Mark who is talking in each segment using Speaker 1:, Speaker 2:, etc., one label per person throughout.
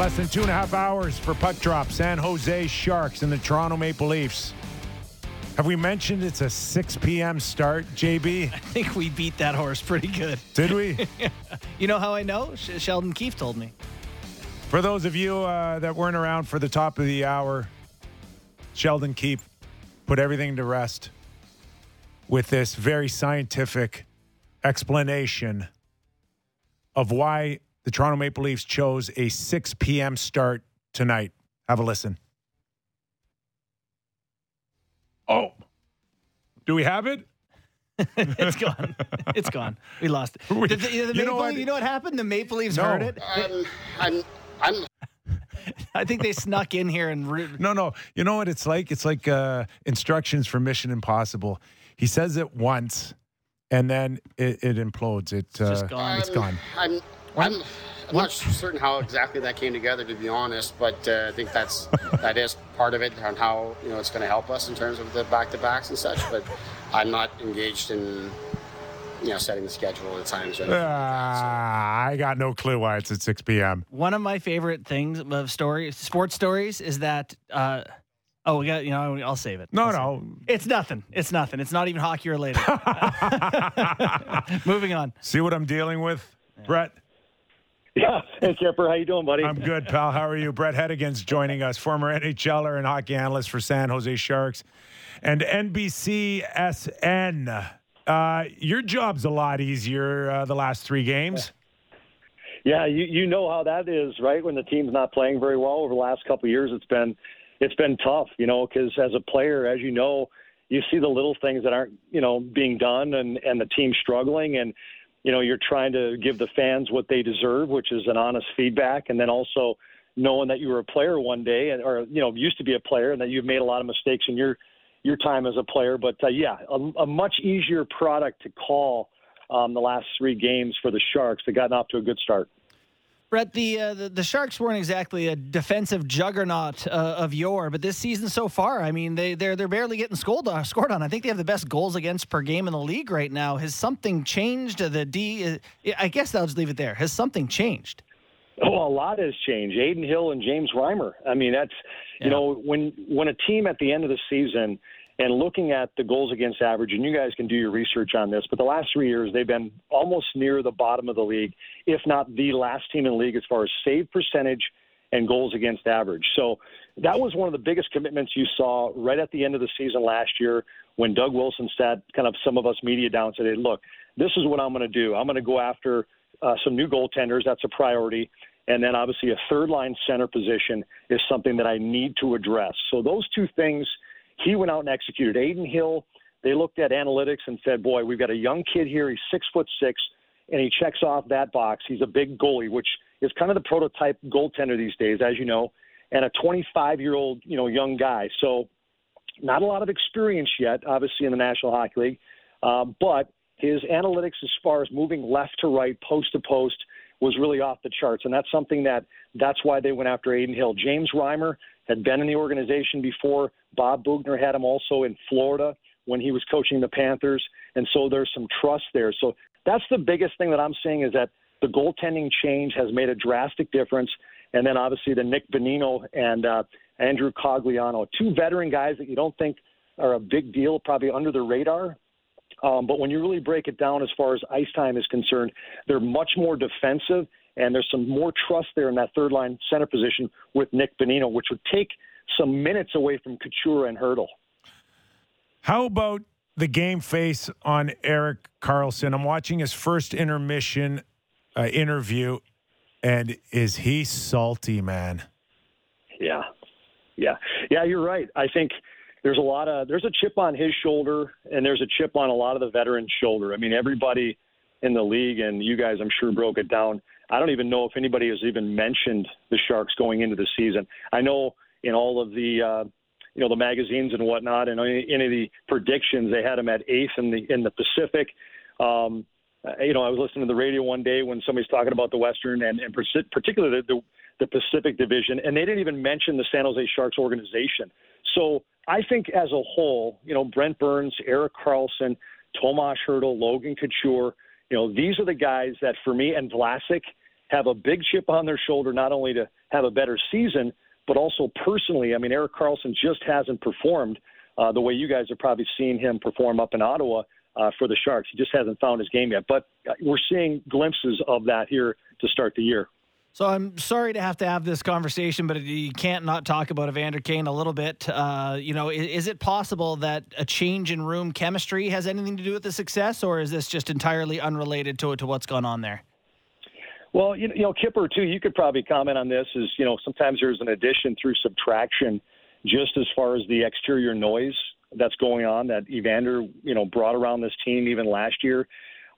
Speaker 1: less than two and a half hours for puck drop. San Jose Sharks and the Toronto Maple Leafs. Have we mentioned it's a 6 p.m. start, JB?
Speaker 2: I think we beat that horse pretty good.
Speaker 1: Did we?
Speaker 2: You know how I know? Sh- Sheldon Keefe told me.
Speaker 1: For those of you uh, that weren't around for the top of the hour, Sheldon Keefe put everything to rest with this very scientific explanation of why the Toronto Maple Leafs chose a 6 p.m. start tonight. Have a listen. Oh, do we have it?
Speaker 2: it's gone. It's gone. We lost it.
Speaker 1: We-
Speaker 2: The- the- the
Speaker 1: you know what?
Speaker 2: You know what happened? The Maple Leafs
Speaker 1: No.
Speaker 2: heard it.
Speaker 3: I'm, I'm, I'm
Speaker 2: I think they snuck in here and. Re-
Speaker 1: No, no. You know what it's like? It's like uh, instructions for Mission Impossible. He says it once, and then it, it implodes. It, uh,
Speaker 2: just gone.
Speaker 1: It's gone.
Speaker 3: I'm, I'm, I'm not certain how exactly that came together, to be honest. But uh, I think that's that is part of it, on how you know it's going to help us in terms of the back to backs and such. But I'm not engaged in you know setting the schedule at times. Or anything like that, so.
Speaker 1: Ah, I got no clue why it's at 6 p.m.
Speaker 2: One of my favorite things of stories, sports stories, is that. Uh, oh, we got. You know, I'll save it.
Speaker 1: No,
Speaker 2: I'll save
Speaker 1: no.
Speaker 2: it. It's nothing. It's nothing. It's not even hockey related. Moving on.
Speaker 1: See what I'm dealing with, Brett?
Speaker 4: Yeah. Hey, Kyper, how you doing, buddy?
Speaker 1: I'm good, pal. How are you? Brett Hedican's joining us, former NHLer and hockey analyst for San Jose Sharks and NBCSN. Uh, your job's a lot easier uh, the last three games.
Speaker 4: Yeah, you you know how that is, right? When the team's not playing very well over the last couple of years, it's been it's been tough, you know, because as a player, as you know, you see the little things that aren't, you know, being done, and and the team struggling, and you know, you're trying to give the fans what they deserve, which is an honest feedback, and then also knowing that you were a player one day, and or you know, used to be a player, and that you've made a lot of mistakes in your your time as a player. But uh, yeah, a, a much easier product to call um, the last three games for the Sharks. They've gotten off to a good start.
Speaker 2: Brett, the, uh, the the Sharks weren't exactly a defensive juggernaut uh, of yore, but this season so far, I mean, they they're they're barely getting scored on, scored on. I think they have the best goals against per game in the league right now. Has something changed? The D, uh, guess I'll just leave it there. Has something changed?
Speaker 4: Oh, a lot has changed. Adin Hill and James Reimer. I mean, that's you
Speaker 2: Yeah.
Speaker 4: know when when a team at the end of the season and looking at the goals against average, and you guys can do your research on this, but the last three years they've been almost near the bottom of the league, if not the last team in the league as far as save percentage and goals against average. So that was one of the biggest commitments you saw right at the end of the season last year when Doug Wilson sat kind of some of us media down and said, look, this is what I'm going to do. I'm going to go after uh, some new goaltenders. That's a priority. And then obviously a third line center position is something that I need to address. So those two things he went out and executed. Adin Hill, they looked at analytics and said, boy, we've got a young kid here. He's six foot six, and he checks off that box. He's a big goalie, which is kind of the prototype goaltender these days, as you know, and a 25 year old, you know, young guy. So not a lot of experience yet, obviously, in the National Hockey League, uh, but his analytics as far as moving left to right, post to post, was really off the charts, and that's something that that's why they went after Adin Hill. James Reimer had been in the organization before. Bob Boughner had him also in Florida when he was coaching the Panthers, and so there's some trust there. So that's the biggest thing that I'm seeing is that the goaltending change has made a drastic difference, and then obviously the Nick Bonino and uh, Andrew Cogliano, two veteran guys that you don't think are a big deal, probably under the radar, um, but when you really break it down as far as ice time is concerned, they're much more defensive, and there's some more trust there in that third line center position with Nick Bonino, which would take some minutes away from Couture and Hertl.
Speaker 1: How about the game face on Erik Karlsson? I'm watching his first intermission uh, interview, and is he salty, man?
Speaker 4: Yeah, yeah, yeah. You're right. I think there's a lot of there's a chip on his shoulder, and there's a chip on a lot of the veterans' shoulder. I mean, everybody in the league, and you guys, I'm sure, broke it down. I don't even know if anybody has even mentioned the Sharks going into the season. I know in all of the uh, you know the magazines and whatnot, and any, any of the predictions, they had them at eighth in the in the Pacific. Um, uh, you know, I was listening to the radio one day when somebody's talking about the Western and, and particularly the, the Pacific Division, and they didn't even mention the San Jose Sharks organization. So I think as a whole, you know, Brent Burns, Erik Karlsson, Tomas Hertl, Logan Couture, you know, these are the guys that for me and Vlasic, have a big chip on their shoulder, not only to have a better season, but also personally. I mean, Erik Karlsson just hasn't performed uh, the way you guys have probably seen him perform up in Ottawa uh, for the Sharks. He just hasn't found his game yet. But uh, we're seeing glimpses of that here to start the year.
Speaker 2: So I'm sorry to have to have this conversation, but you can't not talk about Evander Kane a little bit. Uh, you know, is, is, it possible that a change in room chemistry has anything to do with the success, or is this just entirely unrelated to to what's gone on there?
Speaker 4: Well, you know, Kyper too. You could probably comment on this. Is you know, sometimes there's an addition through subtraction, just as far as the exterior noise that's going on that Evander, you know, brought around this team even last year.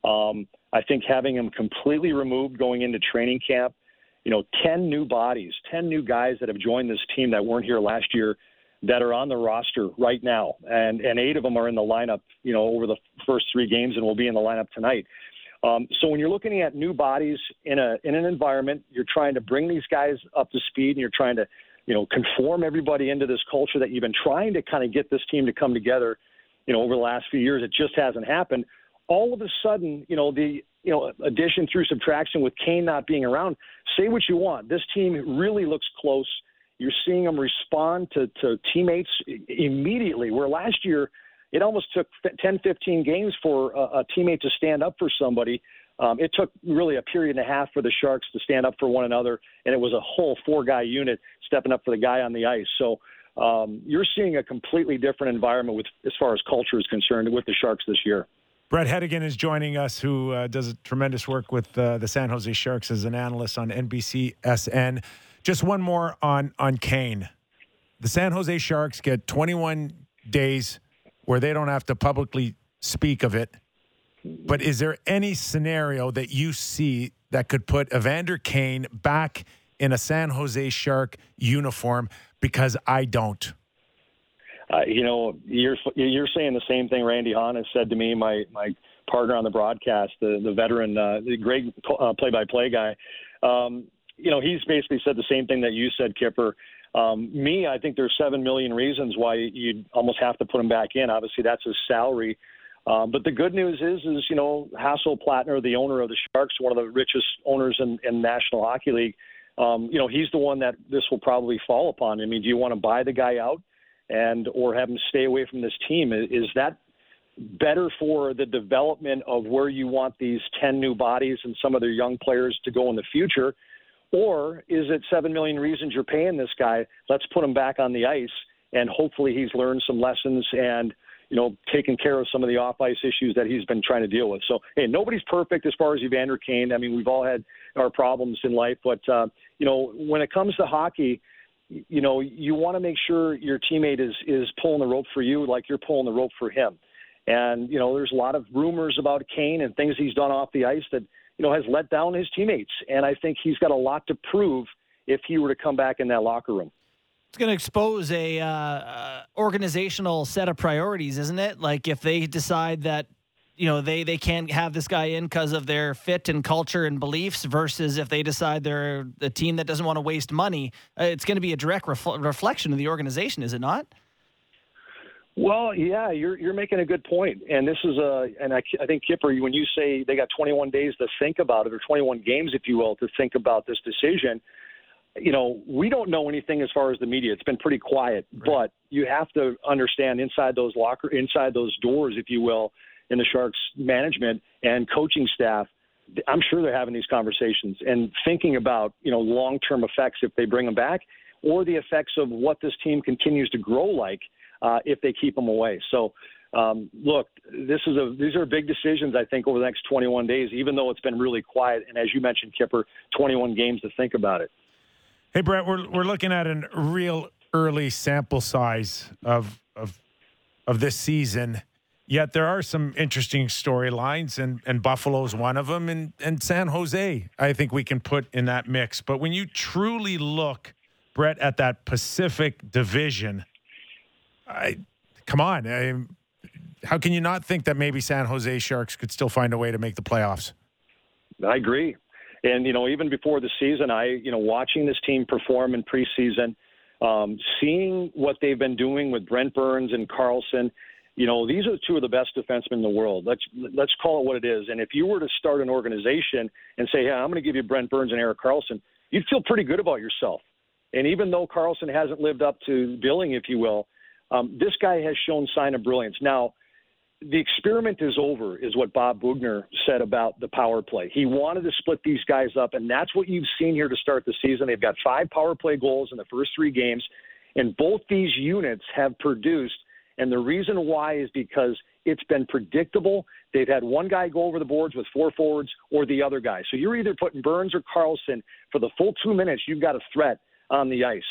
Speaker 4: Um, I think having him completely removed going into training camp you know, 10 new bodies, 10 new guys that have joined this team that weren't here last year that are on the roster right now. And, and eight of them are in the lineup, you know, over the first three games and will be in the lineup tonight. Um, so when you're looking at new bodies in a in an environment, you're trying to bring these guys up to speed, and you're trying to, you know, conform everybody into this culture that you've been trying to kind of get this team to come together, you know, over the last few years. It just hasn't happened. All of a sudden, you know, the you know, addition through subtraction with Kane not being around. Say what you want. This team really looks close. You're seeing them respond to, to teammates immediately. Where last year, it almost took 10, 15 games for a, a teammate to stand up for somebody. Um, it took really a period and a half for the Sharks to stand up for one another, and it was a whole four-guy unit stepping up for the guy on the ice. So um, you're seeing a completely different environment with, as far as culture is concerned, with the Sharks this year.
Speaker 1: Brett Hedican is joining us, who uh, does tremendous work with uh, the San Jose Sharks as an analyst on NBCSN. Just one more on on Kane. The San Jose Sharks get 21 days where they don't have to publicly speak of it. But is there any scenario that you see that could put Evander Kane back in a San Jose Shark uniform? Because I don't
Speaker 4: uh, you know, you're you're saying the same thing Randy Hahn has said to me, my my partner on the broadcast, the the veteran, uh, the great uh, play-by-play guy. Um, you know, he's basically said the same thing that you said, Kyper. Um, me, I think there's seven million reasons why you'd almost have to put him back in. Obviously, that's his salary. Um, but the good news is, is you know, Hasso Plattner, the owner of the Sharks, one of the richest owners in, in National Hockey League. Um, you know, he's the one that this will probably fall upon. I mean, do you want to buy the guy out? And or have them stay away from this team. Is that better for the development of where you want these 10 new bodies and some of their young players to go in the future? Or is it 7 million reasons you're paying this guy? Let's put him back on the ice and hopefully he's learned some lessons and you know, taken care of some of the off ice issues that he's been trying to deal with. So, hey, nobody's perfect as far as Evander Kane. I mean, we've all had our problems in life, but uh, you know, when it comes to hockey, you know, you want to make sure your teammate is is pulling the rope for you like you're pulling the rope for him. And you know, there's a lot of rumors about Kane and things he's done off the ice that you know has let down his teammates. And I think he's got a lot to prove if he were to come back in that locker room.
Speaker 2: It's going to expose a uh, uh, organizational set of priorities, isn't it? Like if they decide that you know they they can't have this guy in because of their fit and culture and beliefs versus if they decide they're a team that doesn't want to waste money uh, it's going to be a direct ref- reflection of the organization is it not
Speaker 4: well, yeah, you're you're making a good point, and this is a and I, I think Kyper, when you say they got 21 days to think about it, or 21 games, if you will, to think about this decision, you know, we don't know anything as far as the media. It's been pretty quiet, right. but you have to understand inside those locker, inside those doors, if you will, in the Sharks management and coaching staff, I'm sure they're having these conversations and thinking about, you know, long-term effects if they bring them back or the effects of what this team continues to grow like uh, if they keep them away. So, um, look, this is a these are big decisions I think over the next 21 days, even though it's been really quiet. And as you mentioned, Kyper, 21 games to think about it.
Speaker 1: Hey, Brett, we're we're looking at a real early sample size of of of this season. Yet there are some interesting storylines, and, and Buffalo's one of them, and, and San Jose, I think we can put in that mix. But when you truly look, Brett, at that Pacific division, I come on. I, how can you not think that maybe San Jose Sharks could still find a way to make the playoffs?
Speaker 4: I agree. And, you know, even before the season, I, you know, watching this team perform in preseason, um, seeing what they've been doing with Brent Burns and Karlsson – you know, these are two of the best defensemen in the world. Let's let's call it what it is. And if you were to start an organization and say, "Hey, I'm going to give you Brent Burns and Erik Karlsson," you'd feel pretty good about yourself. And even though Karlsson hasn't lived up to billing, if you will, um, this guy has shown sign of brilliance. Now, the experiment is over, is what Bob Boughner said about the power play. He wanted to split these guys up, and that's what you've seen here to start the season. They've got five power play goals in the first three games, and both these units have produced. And the reason why is because it's been predictable. They've had one guy go over the boards with four forwards or the other guy. So you're either putting Burns or Karlsson for the full two minutes, you've got a threat on the ice.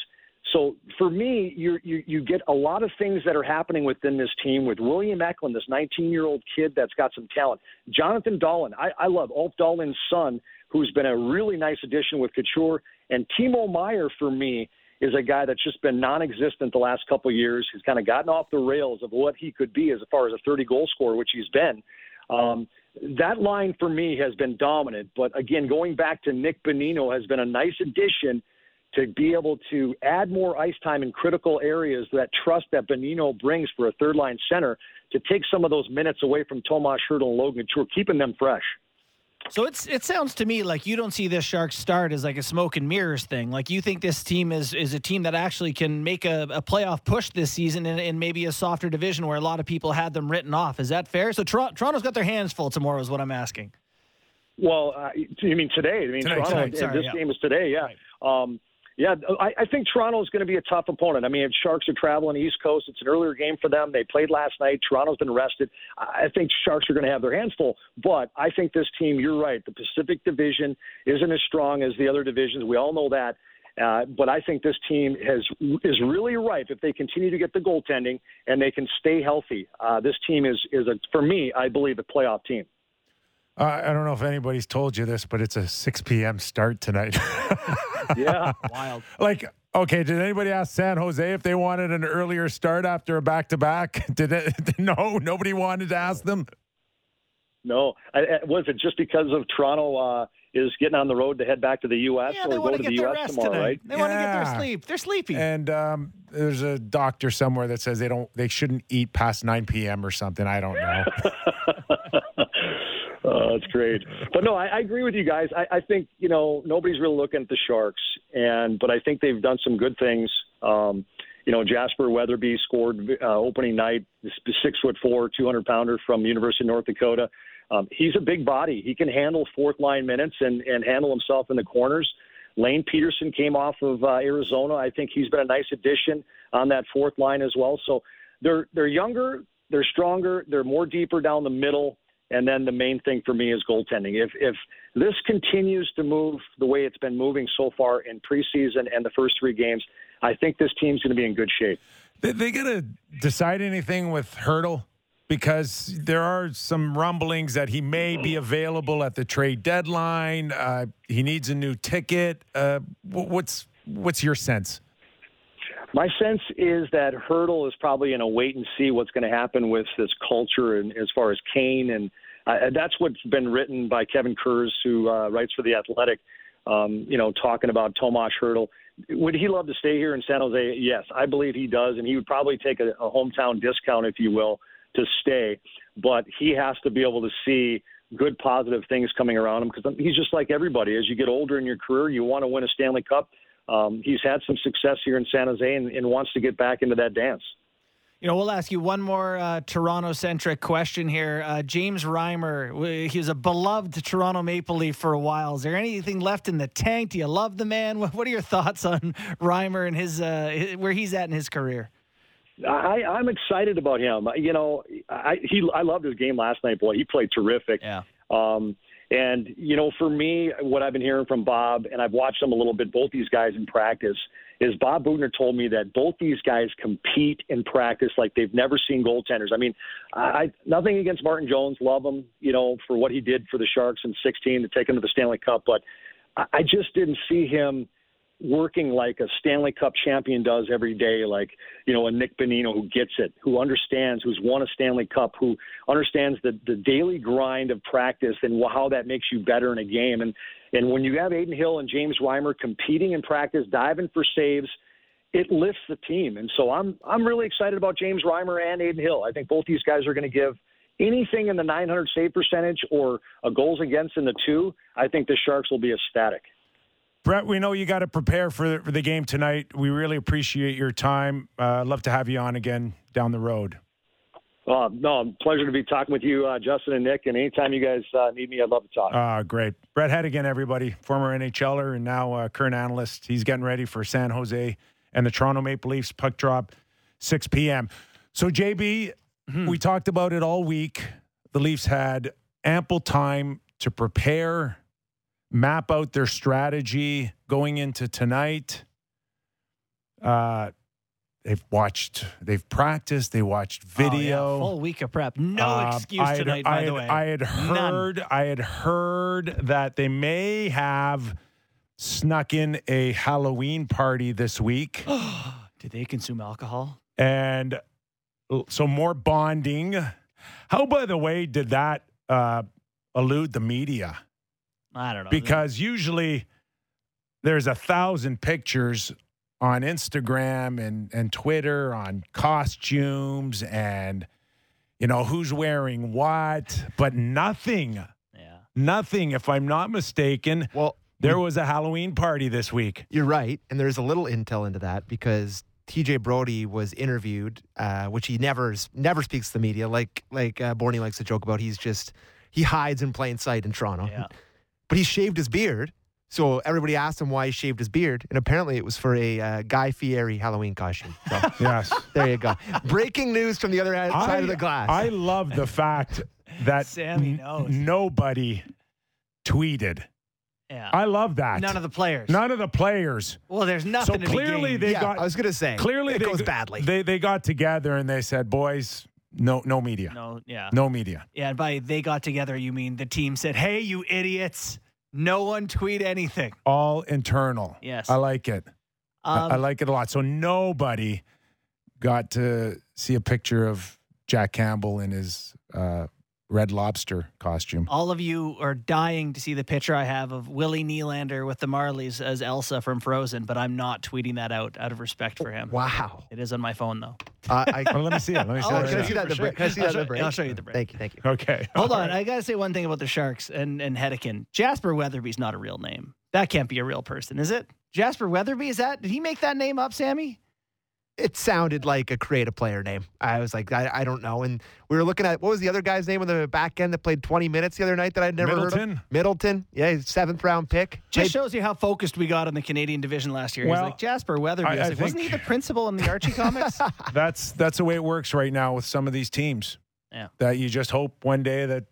Speaker 4: So for me, you you you get a lot of things that are happening within this team with William Eklund, this 19-year-old kid that's got some talent. Jonathan Dahlen, I, I love Ulf Dahlen's son, who's been a really nice addition with Couture, and Timo Meier for me is a guy that's just been non-existent the last couple of years. He's kind of gotten off the rails of what he could be as far as a 30 goal scorer, which he's been. Um, that line for me has been dominant. But again, going back to Nick Bonino has been a nice addition to be able to add more ice time in critical areas, that trust that Bonino brings for a third line center to take some of those minutes away from Tomas Hertl and Logan Couture, keeping them fresh.
Speaker 2: So it's it sounds to me like you don't see this Sharks start as like a smoke and mirrors thing. Like you think this team is is a team that actually can make a, a playoff push this season in, in, maybe a softer division where a lot of people had them written off. Is that fair? So Toronto, Toronto's got their hands full tomorrow, is what I'm asking.
Speaker 4: Well, uh, you mean today? I mean tonight, Toronto. Tonight, sorry, this yeah. game is today. Yeah. Right. Um, yeah, I, I think Toronto is going to be a tough opponent. I mean, Sharks are traveling East Coast. It's an earlier game for them. They played last night. Toronto's been rested. I think Sharks are going to have their hands full. But I think this team, you're right, the Pacific Division isn't as strong as the other divisions. We all know that. Uh, but I think this team has is really ripe if they continue to get the goaltending and they can stay healthy. Uh, this team is is a, for me, I believe, a playoff team.
Speaker 1: Uh, I don't know if anybody's told you this, but it's a 6 p.m. start tonight.
Speaker 4: yeah,
Speaker 2: wild.
Speaker 1: Like, okay, did anybody ask San Jose if they wanted an earlier start after a back to back? Did it? No, nobody wanted to ask them.
Speaker 4: No, I, was it just because of Toronto uh, is getting on the road to head back to the U.S.
Speaker 2: Yeah, or
Speaker 4: go to the U.S. tomorrow,
Speaker 2: tonight.
Speaker 4: right?
Speaker 2: They yeah. want to get their sleep. They're sleepy.
Speaker 1: And um, there's a doctor somewhere that says they don't, they shouldn't eat past 9 p.m. or something. I don't know.
Speaker 4: That's great. But no, I, I agree with you guys. I, I think you know nobody's really looking at the Sharks, and but I think they've done some good things. Um, you know, Jasper Weatherby scored uh, opening night, six foot four, 200 pounder from University of North Dakota. Um, he's a big body. He can handle fourth line minutes and, and handle himself in the corners. Lane Pederson came off of uh, Arizona. I think he's been a nice addition on that fourth line as well. So they're they're younger, they're stronger, they're more deeper down the middle. And then the main thing for me is goaltending. If if this continues to move the way it's been moving so far in preseason and the first three games, I think this team's going to be in good shape.
Speaker 1: They, they got to decide anything with Hertl because there are some rumblings that he may be available at the trade deadline. Uh, he needs a new ticket. Uh, what's what's your sense?
Speaker 4: My sense is that Hertl is probably in a wait and see what's going to happen with this culture and as far as Kane and that's what's been written by Kevin Kurz, who uh, writes for the Athletic. Um, you know, talking about Tomas Hertl. Would he love to stay here in San Jose? Yes, I believe he does, and he would probably take a, a hometown discount, if you will, to stay. But he has to be able to see good, positive things coming around him because he's just like everybody. As you get older in your career, you want to win a Stanley Cup um, he's had some success here in San Jose and, and, wants to get back into that dance.
Speaker 2: You know, we'll ask you one more uh, Toronto centric question here. Uh, James Reimer, he was a beloved Toronto Maple Leaf for a while. Is there anything left in the tank? Do you love the man? What are your thoughts on Reimer and his, uh, where he's at in his career?
Speaker 4: I, I'm excited about him. You know, I he I loved his game last night. Boy, he played terrific.
Speaker 2: Yeah.
Speaker 4: Um, and, you know, for me, what I've been hearing from Bob, and I've watched them a little bit, both these guys in practice, is Bob Boughner told me that both these guys compete in practice like they've never seen goaltenders. I mean, I nothing against Martin Jones, love him, you know, for what he did for the Sharks in 16 to take them to the Stanley Cup, but I just didn't see him – working like a Stanley Cup champion does every day, like, you know, a Nick Bonino who gets it, who understands, who's won a Stanley Cup, who understands the, the daily grind of practice and how that makes you better in a game. And, and when you have Adin Hill and James Reimer competing in practice, diving for saves, it lifts the team. And so I'm I'm really excited about James Reimer and Adin Hill. I think both these guys are going to give anything in the 900 save percentage or a goals against in the two. I think the Sharks will be ecstatic.
Speaker 1: Brett, we know you got to prepare for the, for the game tonight. We really appreciate your time. Uh, love to have you on again down the road.
Speaker 4: Uh, no, pleasure to be talking with you, uh, Justin and Nick. And anytime you guys uh, need me, I'd love to talk.
Speaker 1: Uh, great. Brett Hedican, everybody, former NHLer and now uh, current analyst. He's getting ready for San Jose and the Toronto Maple Leafs puck drop, 6 p.m. So, JB, mm-hmm. we talked about it all week. The Leafs had ample time to prepare, map out their strategy going into tonight. Uh, they've watched, they've practiced, they watched video.
Speaker 2: Oh, yeah. Full week of prep. No uh, excuse
Speaker 1: I
Speaker 2: tonight,
Speaker 1: by
Speaker 2: I
Speaker 1: the
Speaker 2: way.
Speaker 1: I had heard,
Speaker 2: None.
Speaker 1: I had heard that they may have snuck in a Halloween party this week.
Speaker 2: Did they consume alcohol?
Speaker 1: And so more bonding. How, by the way, did that uh, elude the media?
Speaker 2: I don't know.
Speaker 1: Because usually there's a thousand pictures on Instagram and, and Twitter on costumes and, you know, who's wearing what, but nothing.
Speaker 2: Yeah.
Speaker 1: Nothing, if I'm not mistaken.
Speaker 5: Well,
Speaker 1: there was a Halloween party this week.
Speaker 5: You're right. And there's a little intel into that because TJ Brodie was interviewed, uh, which he never never speaks to the media. Like like uh, Borny likes to joke about. He's just he hides in plain sight in Toronto.
Speaker 2: Yeah.
Speaker 5: But he shaved his beard. So everybody asked him why he shaved his beard, and apparently it was for a uh, Guy Fieri Halloween costume. So
Speaker 1: yes,
Speaker 5: there you go. Breaking news from the other side
Speaker 1: I,
Speaker 5: of the glass.
Speaker 1: I love the fact that
Speaker 2: Sammy knows.
Speaker 1: n- nobody tweeted.
Speaker 2: Yeah.
Speaker 1: I love that.
Speaker 2: None of the players.
Speaker 1: None of the players.
Speaker 2: Well, there's
Speaker 1: So
Speaker 2: nothing. to be
Speaker 1: clearly
Speaker 2: gained.
Speaker 1: they
Speaker 5: yeah,
Speaker 1: got.
Speaker 5: I was gonna say
Speaker 1: clearly
Speaker 5: it
Speaker 1: they
Speaker 5: goes
Speaker 1: go-
Speaker 5: badly.
Speaker 1: They they got together and they said, "Boys, no no media,
Speaker 2: No, yeah.
Speaker 1: no media."
Speaker 2: Yeah, and by they got together, you mean the team said, "Hey, you idiots! No one tweet anything."
Speaker 1: All internal.
Speaker 2: Yes.
Speaker 1: I like it. I-
Speaker 2: Um,
Speaker 1: I like it a lot. So nobody got to see a picture of Jack Campbell in his uh, red lobster costume.
Speaker 2: all of you are dying to see the picture I have of Willie Nylander with the Marlies as Elsa from Frozen, but I'm not tweeting that out out of respect for him.
Speaker 5: wow.
Speaker 2: It is on my phone though.
Speaker 5: Uh, I,
Speaker 1: Well, let me see it. Let me see
Speaker 2: Oh,
Speaker 1: it.
Speaker 5: can I see that? the
Speaker 2: For
Speaker 5: break? Can I see
Speaker 2: I'll
Speaker 5: that in the break?
Speaker 2: I'll show you the break.
Speaker 5: Thank you. Thank you.
Speaker 1: Okay.
Speaker 2: Hold
Speaker 1: All
Speaker 2: on,
Speaker 1: right.
Speaker 2: I gotta say one thing about the Sharks and and Hedican. Jasper Weatherby's not a real name. That can't be a real person, is it? Jasper Weatherby is that? Did he make that name up, Sammy?
Speaker 5: It sounded like a creative player name. I was like, I, I don't know. And we were looking at what was the other guy's name on the back end that played 20 minutes the other night that I'd never heard of?
Speaker 1: Middleton?
Speaker 5: Middleton. Yeah, he's seventh round pick.
Speaker 2: Just
Speaker 5: Played-
Speaker 2: shows you how focused we got on the Canadian division last year.
Speaker 1: Well,
Speaker 2: He's like Jasper Weatherby. I,
Speaker 1: I-
Speaker 2: was
Speaker 1: I
Speaker 2: like, wasn't he the principal in the Archie comics?
Speaker 1: That's that's the way it works right now with some of these teams.
Speaker 2: Yeah.
Speaker 1: That you just hope one day that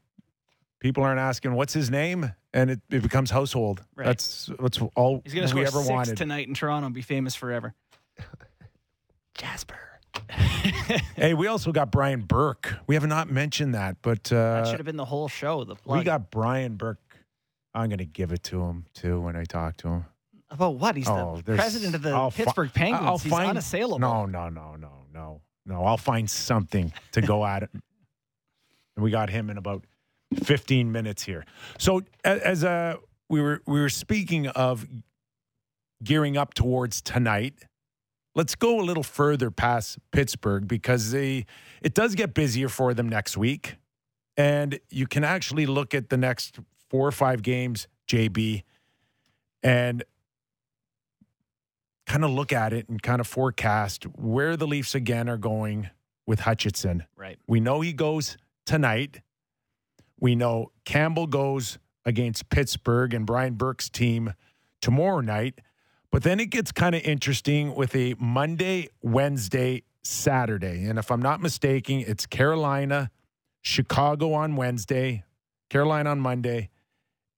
Speaker 1: people aren't asking what's his name and it, it becomes household.
Speaker 2: Right.
Speaker 1: That's that's all
Speaker 2: He's gonna
Speaker 1: we
Speaker 2: score
Speaker 1: ever
Speaker 2: six
Speaker 1: wanted.
Speaker 2: tonight in Toronto and be famous forever.
Speaker 5: Jasper.
Speaker 1: hey, we also got Brian Burke. We have not mentioned that, but
Speaker 2: That
Speaker 1: uh,
Speaker 2: should have been the whole show. The plug.
Speaker 1: we got Brian Burke. I'm going to give it to him too when I talk to him.
Speaker 2: about what? He's
Speaker 1: Oh,
Speaker 2: the president of the
Speaker 1: I'll fi-
Speaker 2: Pittsburgh Penguins.
Speaker 1: I'll
Speaker 2: He's
Speaker 1: find-
Speaker 2: unassailable.
Speaker 1: No, no, no, no, no, no. I'll find something to go at it. And we got him in about 15 minutes here. So a- as uh, we were we were speaking of gearing up towards tonight. Let's go a little further past Pittsburgh because they it does get busier for them next week. And you can actually look at the next four or five games, JB, and kind of look at it and kind of forecast where the Leafs again are going with Hutchinson.
Speaker 2: Right.
Speaker 1: We know he goes tonight. We know Campbell goes against Pittsburgh and Brian Burke's team tomorrow night. But then it gets kind of interesting with a Monday, Wednesday, Saturday. And if I'm not mistaken, it's Carolina, Chicago on Wednesday, Carolina on Monday,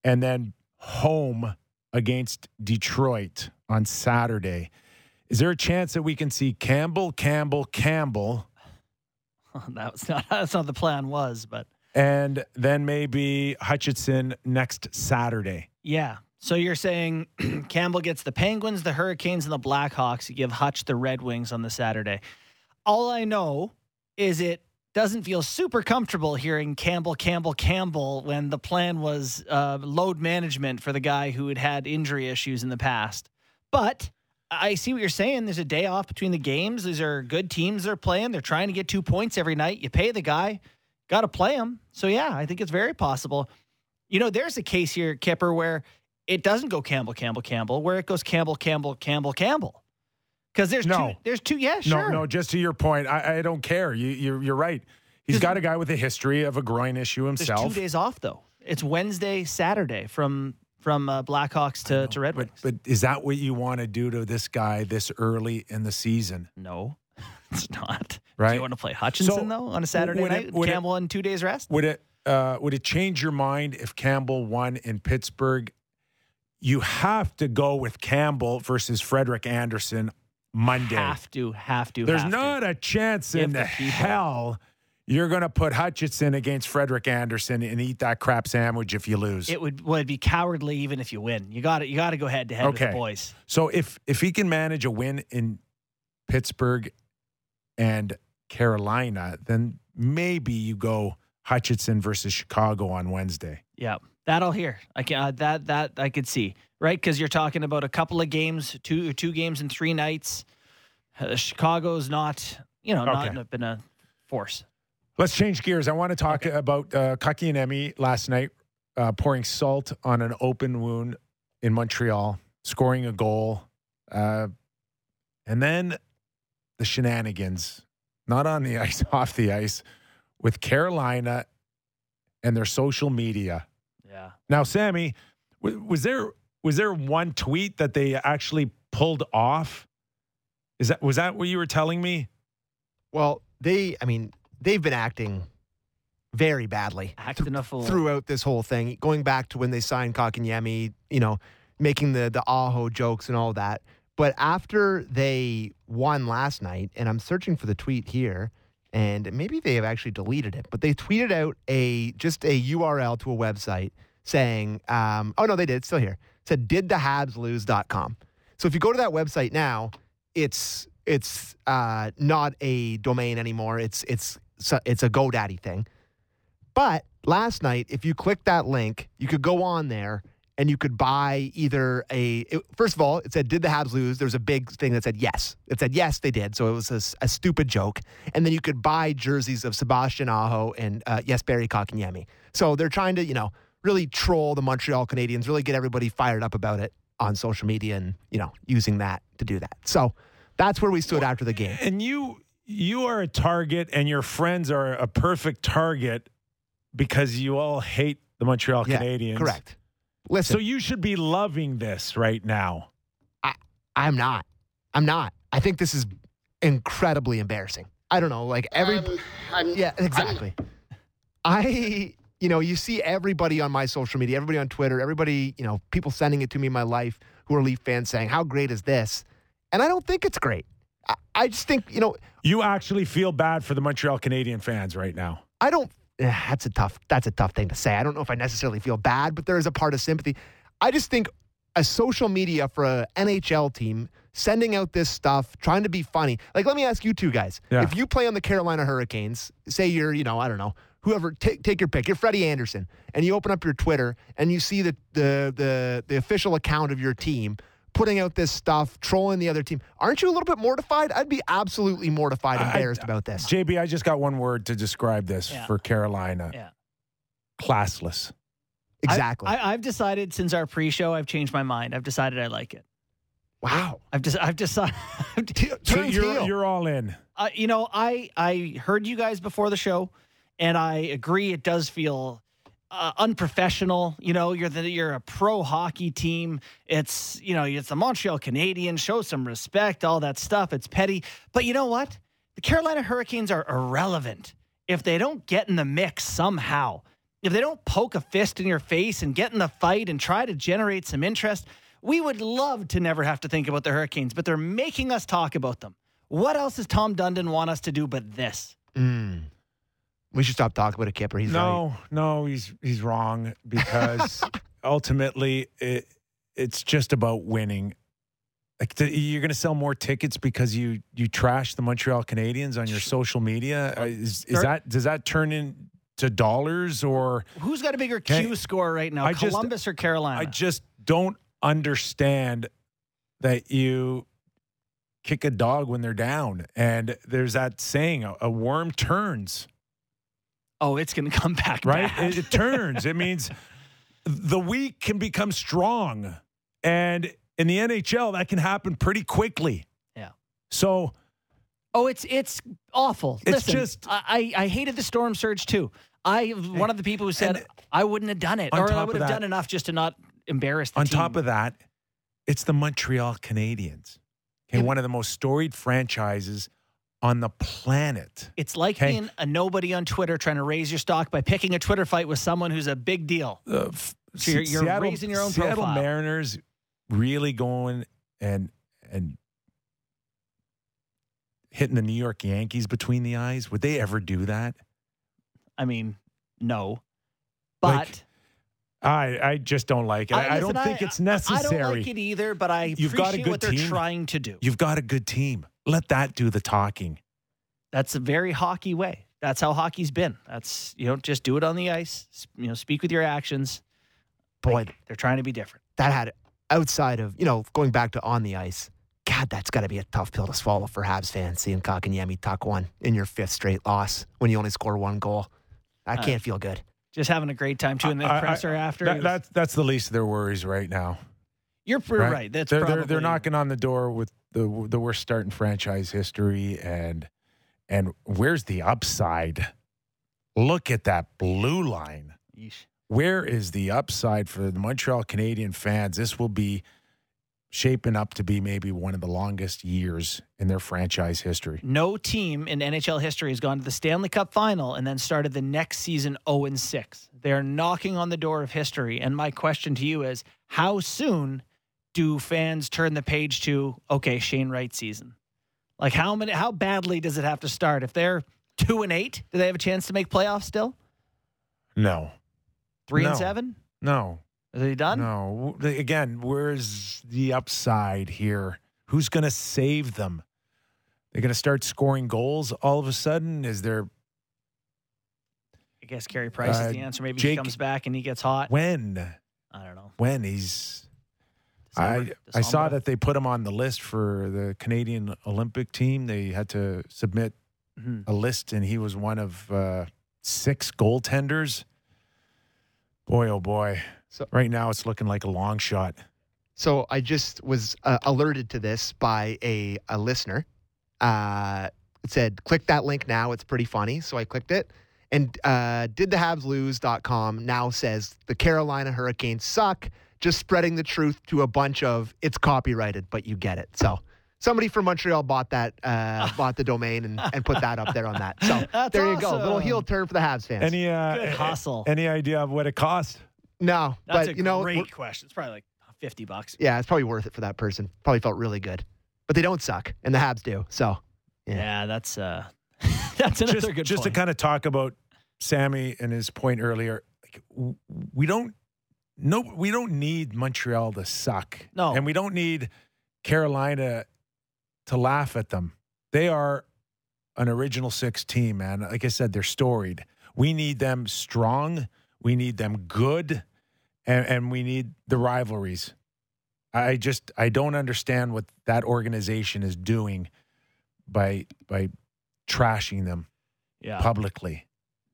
Speaker 1: and then home against Detroit on Saturday. Is there a chance that we can see Campbell, Campbell, Campbell,
Speaker 2: that was not that's not the plan was, but
Speaker 1: and then maybe Hutchinson next Saturday?
Speaker 2: yeah. So you're saying Campbell gets the Penguins, the Hurricanes, and the Blackhawks. You give Hutch the Red Wings on the Saturday. All I know is it doesn't feel super comfortable hearing Campbell, Campbell, Campbell when the plan was uh, load management for the guy who had had injury issues in the past. But I see what you're saying. There's a day off between the games. These are good teams they're playing. They're trying to get two points every night. You pay the guy, got to play him. So, yeah, I think it's very possible. You know, there's a case here, Kyper, where it doesn't go Campbell, Campbell, Campbell, where it goes Campbell, Campbell, Campbell, Campbell. Because there's
Speaker 1: No.
Speaker 2: two. There's two. Yeah, sure.
Speaker 1: No, no. Just to your point, I, I don't care. You, you're you're right. He's got a guy with a history of a groin issue
Speaker 2: There's
Speaker 1: himself.
Speaker 2: two days off though. It's Wednesday, Saturday from from uh, Blackhawks to, to Red
Speaker 1: But
Speaker 2: Wings.
Speaker 1: but is that what you want to do to this guy this early in the season?
Speaker 2: no, it's not.
Speaker 1: Right?
Speaker 2: Do you want to play Hutchinson
Speaker 1: So,
Speaker 2: though on a Saturday
Speaker 1: it-
Speaker 2: night?
Speaker 1: it-
Speaker 2: Campbell on two days rest.
Speaker 1: Would it uh, would it change your mind if Campbell won in Pittsburgh? You have to go with Campbell versus Frederik Andersen Monday.
Speaker 2: Have to, have to.
Speaker 1: There's
Speaker 2: have to.
Speaker 1: There's not a chance in
Speaker 2: the
Speaker 1: hell you're going to put Hutchinson against Frederik Andersen and eat that crap sandwich if you lose.
Speaker 2: It would would be cowardly even if you win. You got to You got to go head to head with
Speaker 1: Okay.
Speaker 2: the boys.
Speaker 1: so if if he can manage a win in Pittsburgh and Carolina, then maybe you go Hutchinson versus Chicago on Wednesday.
Speaker 2: Yeah, that I'll hear. I can uh, that that I could see right because you're talking about a couple of games, two two games in three nights. Uh, Chicago's not you know
Speaker 1: Okay.
Speaker 2: not been a force.
Speaker 1: Let's change gears. I want to talk about uh, Kotkaniemi last night uh, pouring salt on an open wound in Montreal, scoring a goal, uh, and then the shenanigans, not on the ice, off the ice, with Carolina and their social media.
Speaker 2: Yeah.
Speaker 1: Now, Sammy, w- was there was there one tweet that they actually pulled off? Is that was that what you were telling me?
Speaker 5: Well, they, I mean, they've been acting very badly
Speaker 2: Acting a fool.
Speaker 5: throughout this whole thing, going back to when they signed Kotkaniemi, you know, making the the aho jokes and all that. But after they won last night, and I'm searching for the tweet here, and maybe they have actually deleted it, but they tweeted out a just a URL to a website saying, um, oh no, they did, it's still here. It said didthehabslose.com. So if you go to that website now, it's it's uh, not a domain anymore. It's it's it's a GoDaddy thing. But last night, if you click that link, you could go on there and you could buy either a. It, first of all, it said, "Did the Habs lose?" There was a big thing that said yes. It said yes, they did. So it was a stupid joke. And then you could buy jerseys of Sebastian Aho and uh, Jesperi Kotkaniemi. So they're trying to, you know, really troll the Montreal Canadiens, really get everybody fired up about it on social media, and you know, using that to do that. So that's where we stood after the game.
Speaker 1: and you you are a target and your friends are a perfect target because you all hate the Montreal
Speaker 5: Yeah,
Speaker 1: Canadiens.
Speaker 5: Correct. Listen,
Speaker 1: So you should be loving this right now.
Speaker 5: I'm not. I'm not. I think this is incredibly embarrassing. I don't know, like every
Speaker 3: Um, I'm,
Speaker 5: Yeah, exactly. I you know, you see everybody on my social media, everybody on Twitter, everybody, you know, people sending it to me in my life who are Leaf fans saying, "How great is this?" And I don't think it's great. I, I just think, you know,
Speaker 1: You actually feel bad for the Montreal Canadian fans right now.
Speaker 5: I don't. Eh, That's a tough. That's a tough thing to say. I don't know if I necessarily feel bad, but there is a part of sympathy. I just think a social media for a NHL team sending out this stuff, trying to be funny. Like, let me ask you two guys:
Speaker 1: Yeah.
Speaker 5: if you play on the Carolina Hurricanes, say you're, you know, I don't know, whoever, take take your pick. You're Freddie Andersen, and you open up your Twitter and you see the the the, the official account of your team. Putting out this stuff, trolling the other team. Aren't you a little bit mortified? I'd be absolutely mortified,
Speaker 1: I-
Speaker 5: embarrassed about this.
Speaker 1: JB, I just got one word to describe this
Speaker 2: Yeah.
Speaker 1: for Carolina.
Speaker 2: Yeah.
Speaker 1: Classless.
Speaker 5: Exactly.
Speaker 2: I, I've decided since our pre-show, I've changed my mind. I've decided I like it.
Speaker 5: wow.
Speaker 2: I've just, I've decided.
Speaker 5: T-
Speaker 1: So
Speaker 5: turns
Speaker 1: you're
Speaker 5: heel.
Speaker 1: you're all in.
Speaker 2: uh, you know, I I heard you guys before the show, and I agree. It does feel uh, unprofessional. You know, you're the you're a pro hockey team. It's you know, it's the Montreal Canadiens. Show some respect. All that stuff. It's petty. But you know what? The Carolina Hurricanes are irrelevant if they don't get in the mix somehow. If they don't poke a fist in your face and get in the fight and try to generate some interest, we would love to never have to think about the Hurricanes, but they're making us talk about them. What else does Tom Dundon want us to do but this?
Speaker 5: Mm. We should stop talking about a Kyper. He's right.
Speaker 1: no, no, he's he's wrong because ultimately it it's just about winning. Like the, you're going to sell more tickets because you you trash the Montreal Canadiens on your social media. Uh, Is, is that does that turn into dollars or
Speaker 2: Who's got a bigger
Speaker 1: Okay.
Speaker 2: Q score right now,
Speaker 1: I just-
Speaker 2: Columbus or Carolina?
Speaker 1: I just don't understand that you kick a dog when they're down. And there's that saying, a, a worm turns,
Speaker 2: Oh, it's going to come back
Speaker 1: right? It, it turns. it means the weak can become strong. And in the NHL, that can happen pretty quickly.
Speaker 2: Yeah.
Speaker 1: So
Speaker 2: Oh, it's it's awful.
Speaker 1: It's
Speaker 2: Listen,
Speaker 1: just-
Speaker 2: I, I hated the storm surge too. I one of the people who said I wouldn't have done it, or I would have
Speaker 1: that-
Speaker 2: done enough just to not embarrass the
Speaker 1: on
Speaker 2: team.
Speaker 1: top of that, it's the Montreal Canadiens. Okay,
Speaker 2: Yeah,
Speaker 1: one of the most storied franchises on the planet.
Speaker 2: it's like
Speaker 1: Okay.
Speaker 2: being a nobody on Twitter trying to raise your stock by picking a Twitter fight with someone who's a big deal.
Speaker 1: Uh, f-
Speaker 2: So you're- you're
Speaker 1: Seattle,
Speaker 2: raising your own
Speaker 1: Seattle
Speaker 2: profile.
Speaker 1: Mariners really going and and hitting the New York Yankees between the eyes. Would they ever do that?
Speaker 2: I mean, no, but.
Speaker 1: Like, I I just don't like it. I, I don't
Speaker 2: listen,
Speaker 1: think it's necessary.
Speaker 2: I don't like it either, but I
Speaker 1: You've got a
Speaker 2: appreciate
Speaker 1: good
Speaker 2: what they're trying to do.
Speaker 1: You've got a good team. Let that do the talking.
Speaker 2: That's a very hockey way. That's how hockey's been. That's you know, just do it on the ice. You know, speak with your actions.
Speaker 5: Boy,
Speaker 2: Like, they're trying to be different.
Speaker 5: that had outside of you know going back to on the ice. God, that's got to be a tough pill to swallow for Habs fans seeing Kotkaniemi tuck one in your fifth straight loss when you only score one goal. I
Speaker 2: Uh,
Speaker 5: can't feel good.
Speaker 2: Just having a great time too in the
Speaker 1: I- I-
Speaker 2: presser after.
Speaker 1: That,
Speaker 2: was-
Speaker 1: that's that's the least of their worries right now.
Speaker 2: you're pr- right. That's
Speaker 1: they're,
Speaker 2: probably,
Speaker 1: they're they're knocking on the door with the the worst start in franchise history, and and where's the upside? Look at that blue line.
Speaker 2: Yeesh.
Speaker 1: Where is the upside for the Montreal Canadian fans? This will be shaping up to be maybe one of the longest years in their franchise history.
Speaker 2: No team in NHL history has gone to the Stanley Cup final and then started the next season 0 and 6. They're knocking on the door of history. And my question to you is how soon do fans turn the page to, okay, Shane Wright season? Like how many how badly does it have to start? If they're two and eight, do they have a chance to make playoffs still?
Speaker 1: No,
Speaker 2: Three
Speaker 1: No.
Speaker 2: and seven?
Speaker 1: no,
Speaker 2: Are they done?
Speaker 1: no. Again, where's the upside here? Who's going to save them? They're going to start scoring goals all of a sudden. Is there
Speaker 2: I guess Carey Price
Speaker 1: Uh,
Speaker 2: is the answer. Maybe
Speaker 1: Jake-
Speaker 2: he comes back and he gets hot.
Speaker 1: when?
Speaker 2: I don't know.
Speaker 1: When he's I I saw that they put him on the list for the Canadian Olympic team. They had to submit
Speaker 2: Mhm.
Speaker 1: a list, and he was one of uh, six goaltenders. Boy, oh boy!
Speaker 5: So-
Speaker 1: right now, it's looking like a long shot.
Speaker 5: So I just was uh, alerted to this by a, a listener. Uh, it said, click that link now. It's pretty funny. So I clicked it. And uh, didthehabslose.com now says the Carolina Hurricanes suck, just spreading the truth to a bunch of it's copyrighted, but you get it. So somebody from Montreal bought that, uh, bought the domain and, and put that up there on that. So
Speaker 2: That's
Speaker 5: there you go. Little heel turn for the Habs fans.
Speaker 1: Any uh,
Speaker 2: Good hustle.
Speaker 1: Any idea of what it cost?
Speaker 5: no,
Speaker 2: That's
Speaker 5: but
Speaker 2: a
Speaker 5: you know,
Speaker 2: great question. It's probably like fifty bucks.
Speaker 5: yeah, it's probably worth it for that person. Probably felt really good. But they don't suck, and the Habs do. So
Speaker 2: Yeah,
Speaker 5: Yeah.
Speaker 2: that's uh, that's another
Speaker 1: just
Speaker 2: good
Speaker 1: just
Speaker 2: point.
Speaker 1: to kind of talk about Sammy and his point earlier. Like, we don't no, we don't need Montreal to suck.
Speaker 2: No.
Speaker 1: and we don't need Carolina to laugh at them. They are an original six team, man. Like I said, they're storied. We need them strong. We need them good, and, and we need the rivalries. I just I don't understand what that organization is doing by by trashing them
Speaker 2: yeah,
Speaker 1: publicly.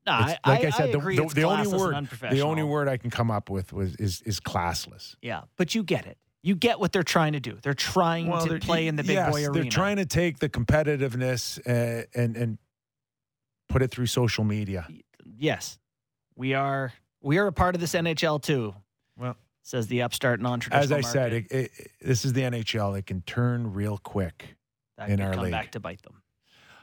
Speaker 2: No, I,
Speaker 1: like I, said, the,
Speaker 2: agree
Speaker 1: the, the only word the only word I can come up with was is is classless.
Speaker 2: Yeah, but you get it. You get what they're trying to do. They're trying to
Speaker 1: they're-
Speaker 2: play in the big
Speaker 1: yes,
Speaker 2: boy arena.
Speaker 1: They're trying to take the competitiveness uh, and and put it through social media.
Speaker 2: Yes, we are. We are a part of this NHL too.
Speaker 1: Well,
Speaker 2: Says the upstart non-traditional.
Speaker 1: as I said, it, it, this is the NHL. It can turn real quick.
Speaker 2: that
Speaker 1: in
Speaker 2: could
Speaker 1: our
Speaker 2: come
Speaker 1: league.
Speaker 2: back to bite them.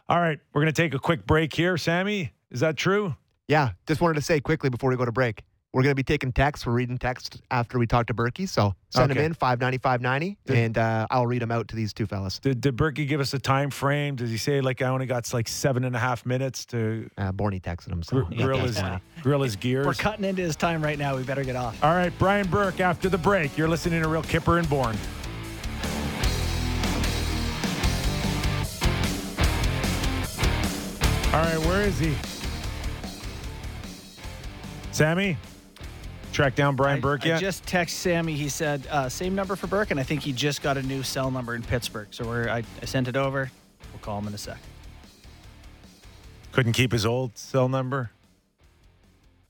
Speaker 1: All right, we're going to take a quick break here. Sammy, is that true?
Speaker 5: Yeah, just wanted to say quickly before we go to break. We're going to be taking texts. We're reading texts after we talk to Berkey. So send
Speaker 1: Okay.
Speaker 5: them in, 590,
Speaker 1: Good.
Speaker 5: and uh, I'll read them out to these two fellas.
Speaker 1: Did, did Berkey give us a time frame? Does he say like I only got like seven and a half minutes to
Speaker 5: Uh, Borny texted him. So
Speaker 1: gr-
Speaker 5: we got
Speaker 1: grill his grill his gears?
Speaker 2: We're cutting into his time right now. We better get off.
Speaker 1: All right, Brian Burke. After the break, you're listening to Real Kyper and Bourne. All right, where is he? Sammy? track down Brian
Speaker 2: I,
Speaker 1: Burke
Speaker 2: I
Speaker 1: yet?
Speaker 2: just text Sammy. He said uh, same number for Burke, and I think he just got a new cell number in Pittsburgh. So we're I, I sent it over. We'll call him in a sec.
Speaker 1: Couldn't keep his old cell number.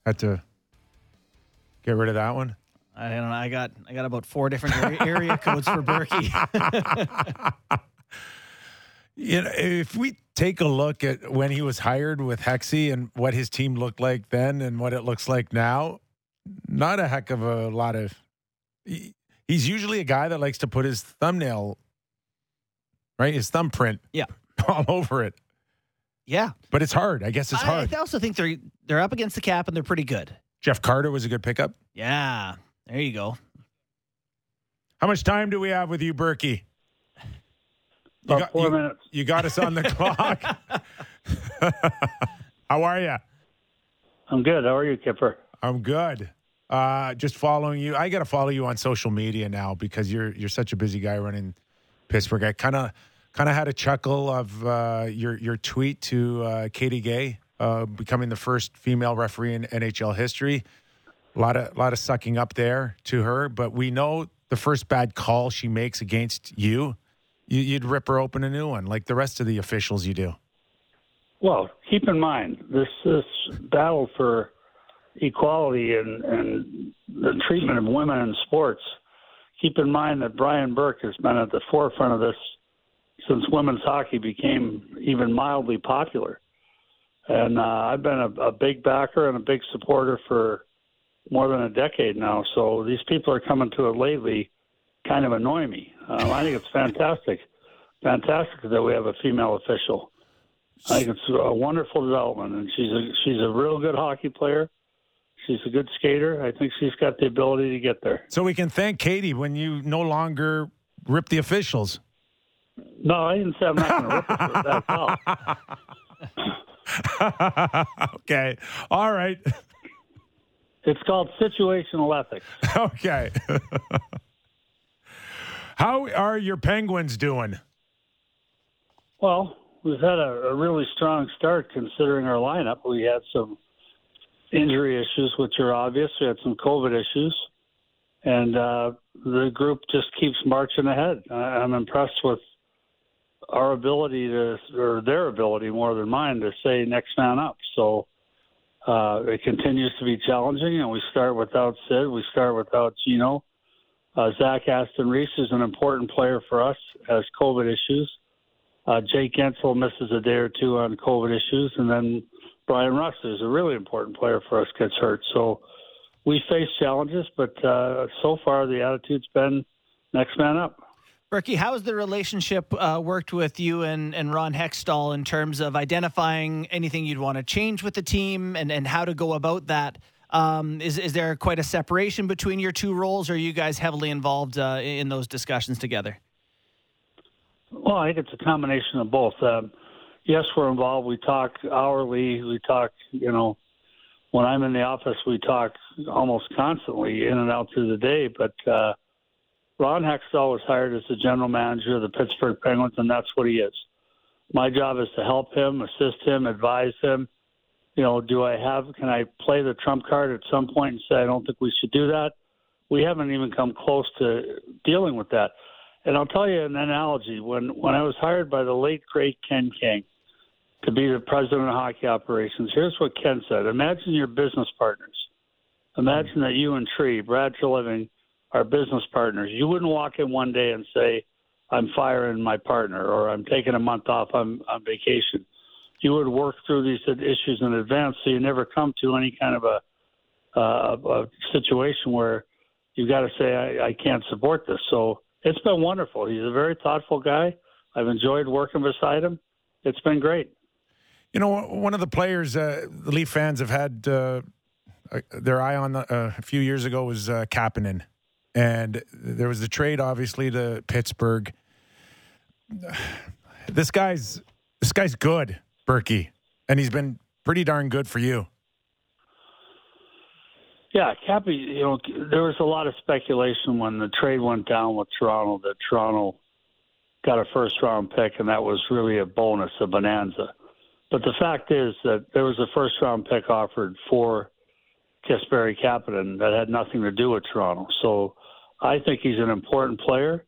Speaker 1: Had to get rid of that one.
Speaker 2: I don't know. I got I got about four different area, area codes for Berkey.
Speaker 1: You know, if we take a look at when he was hired with Hexie and what his team looked like then and what it looks like now, not a heck of a lot of. he- he's usually a guy that likes to put his thumbnail, right, his thumbprint,
Speaker 2: Yeah.
Speaker 1: all over it.
Speaker 2: yeah,
Speaker 1: But it's hard. I guess it's
Speaker 2: I,
Speaker 1: hard.
Speaker 2: I also think they're they're up against the cap and they're pretty good.
Speaker 1: Jeff Carter was a good pickup.
Speaker 2: Yeah, there you go.
Speaker 1: How much time do we have with you, Berkey? You
Speaker 6: About four
Speaker 1: you,
Speaker 6: minutes.
Speaker 1: you got us on the clock. How are you?
Speaker 6: I'm good. How are you, Kipper?
Speaker 1: I'm good. Uh, just following you. I got to follow you on social media now because you're you're such a busy guy running Pittsburgh. I kind of kind of had a chuckle of uh, your your tweet to uh, Katie Guay uh, becoming the first female referee in NHL history. A lot of lot of sucking up there to her, but we know the first bad call she makes against you you'd rip her open a new one, like the rest of the officials you do.
Speaker 6: Well, keep in mind this this battle for equality and and the treatment of women in sports. Keep in mind that Brian Burke has been at the forefront of this since women's hockey became even mildly popular. And uh, I've been a, a big backer and a big supporter for more than a decade now. So these people are coming to it lately, kind of annoy me. Um, I think it's fantastic, fantastic that we have a female official. I think it's a wonderful development, and she's a she's a real good hockey player. She's a good skater. I think she's got the ability to get there.
Speaker 1: So we can thank Katie when you no longer rip the officials.
Speaker 6: No, I didn't say I'm not going to rip it. That's all.
Speaker 1: okay. All right.
Speaker 6: It's called situational ethics.
Speaker 1: Okay. How are your Penguins doing?
Speaker 6: Well, we've had a, a really strong start considering our lineup. We had some injury issues, which are obvious. We had some COVID issues, and uh, the group just keeps marching ahead. I'm impressed with our ability to, or their ability more than mine, to say next man up. So uh, it continues to be challenging, and we start without Sid. We start without Gino. Uh, Zach Aston Reese is an important player for us, has COVID issues. Uh, Jake Guentzel misses a day or two on COVID issues, and then Bryan Rust is a really important player for us gets hurt. So we face challenges, but uh, so far the attitude's been next man up.
Speaker 2: Berkey, how has the relationship uh, worked with you and, and Ron Hextall in terms of identifying anything you'd want to change with the team and, and how to go about that? Um, is, is there quite a separation between your two roles, or are you guys heavily involved uh, in those discussions together?
Speaker 6: Well, I think it's a combination of both. Um, yes, we're involved. We talk hourly. We talk, you know, when I'm in the office, we talk almost constantly in and out through the day. But uh, Ron Hextall was hired as the general manager of the Pittsburgh Penguins, and that's what he is. My job is to help him, assist him, advise him. You know, do I have, can I play the trump card at some point and say, I don't think we should do that? We haven't even come close to dealing with that. And I'll tell you an analogy. When when I was hired by the late great Ken King to be the president of hockey operations, here's what Ken said: Imagine your business partners. Imagine that you and Tree, Brad Treliving, are business partners. You wouldn't walk in one day and say, "I'm firing my partner" or "I'm taking a month off on on vacation." You would work through these issues in advance, so you never come to any kind of a, uh, a situation where you've got to say, I, I can't support this. So it's been wonderful. He's a very thoughtful guy. I've enjoyed working beside him. It's been great.
Speaker 1: You know, one of the players uh, the Leaf fans have had uh, their eye on the, uh, a few years ago was uh, Kapanen. And there was the trade, obviously, to Pittsburgh. This guy's this guy's good, Berkey, and he's been pretty darn good for you.
Speaker 6: Yeah, Cappy, you know, there was a lot of speculation when the trade went down with Toronto that Toronto got a first round pick, and that was really a bonus, a bonanza. But the fact is that there was a first round pick offered for Kasperi Kapanen that had nothing to do with Toronto. So I think he's an important player.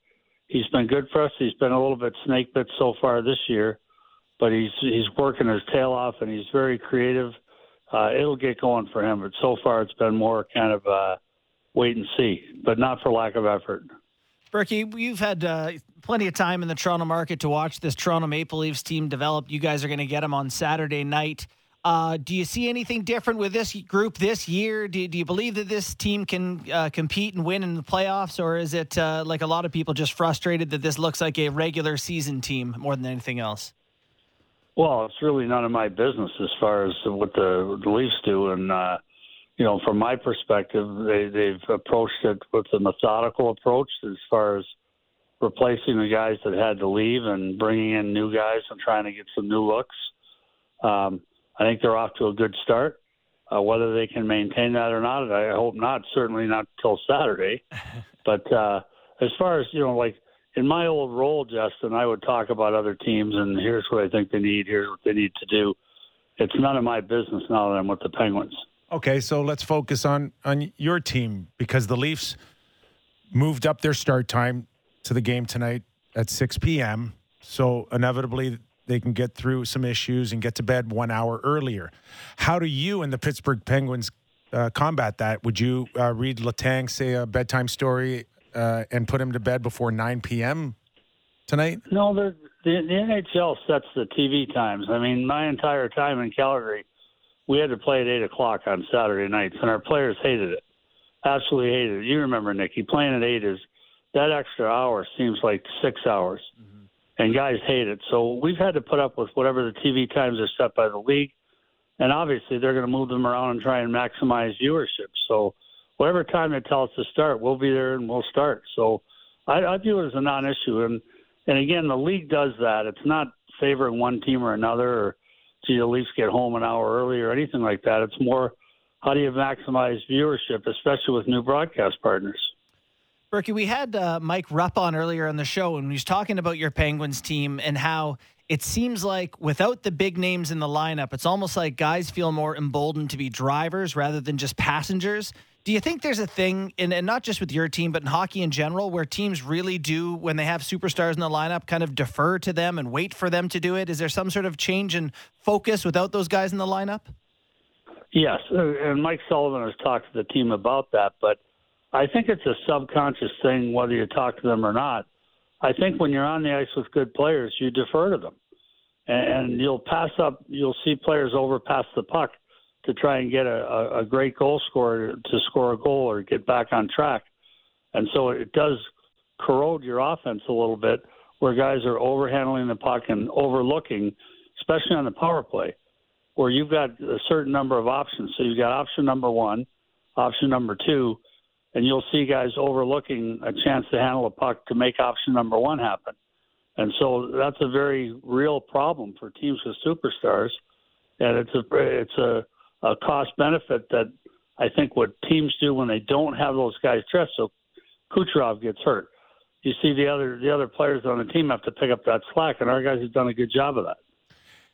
Speaker 6: He's been good for us. He's been a little bit snake bit so far this year, but he's he's working his tail off and he's very creative. Uh, it'll get going for him, but so far it's been more kind of uh, wait and see, but not for lack of effort.
Speaker 2: Berkey, you've had uh, plenty of time in the Toronto market to watch this Toronto Maple Leafs team develop. You guys are going to get them on Saturday night. Uh, do you see anything different with this group this year? Do, do you believe that this team can uh, compete and win in the playoffs, or is it uh, like a lot of people just frustrated that this looks like a regular season team more than anything else?
Speaker 6: Well, it's really none of my business as far as what the, the Leafs do, and uh, you know, from my perspective, they, they've approached it with a methodical approach as far as replacing the guys that had to leave and bringing in new guys and trying to get some new looks. Um, I think they're off to a good start. Uh, whether they can maintain that or not, I hope not. Certainly not till Saturday. but uh, as far as you know, like in my old role, Justin, I would talk about other teams and here's what I think they need. Here's what they need to do. It's none of my business now that I'm with the Penguins.
Speaker 1: Okay, so let's focus on on your team because the Leafs moved up their start time to the game tonight at 6 p.m. So inevitably they can get through some issues and get to bed one hour earlier. How do you and the Pittsburgh Penguins uh, combat that? Would you uh, read Letang say a bedtime story uh, and put him to bed before 9 p.m. tonight?
Speaker 6: No, the, the the NHL sets the TV times. I mean, my entire time in Calgary, we had to play at eight o'clock on Saturday nights, and our players hated it. Absolutely hated it. You remember, Nicky, playing at eight is that extra hour seems like six hours. Mm-hmm and guys hate it. So we've had to put up with whatever the TV times are set by the league, and obviously they're going to move them around and try and maximize viewership. So whatever time they tell us to start, we'll be there and we'll start. So I, I view it as a non-issue, and and again, the league does that. It's not favoring one team or another, or gee, the Leafs get home an hour early or anything like that. It's more how do you maximize viewership, especially with new broadcast partners.
Speaker 2: Berkey, we had uh, Mike Rupp on earlier on the show, and he was talking about your Penguins team and how it seems like without the big names in the lineup, it's almost like guys feel more emboldened to be drivers rather than just passengers. Do you think there's a thing, in, and not just with your team, but in hockey in general, where teams really do, when they have superstars in the lineup, kind of defer to them and wait for them to do it? Is there some sort of change in focus without those guys in the lineup?
Speaker 6: Yes, uh, and Mike Sullivan has talked to the team about that, but I think it's a subconscious thing whether you talk to them or not. I think when you're on the ice with good players, you defer to them, and you'll pass up. You'll see players overpass the puck to try and get a, a great goal scorer to score a goal or get back on track, and so it does corrode your offense a little bit, where guys are overhandling the puck and overlooking, especially on the power play, where you've got a certain number of options. So you've got option number one, option number two and you'll see guys overlooking a chance to handle a puck to make option number one happen. And so that's a very real problem for teams with superstars, and it's a it's a, a cost benefit that I think what teams do when they don't have those guys dressed. So Kucherov gets hurt. You see the other the other players on the team have to pick up that slack, and our guys have done a good job of that.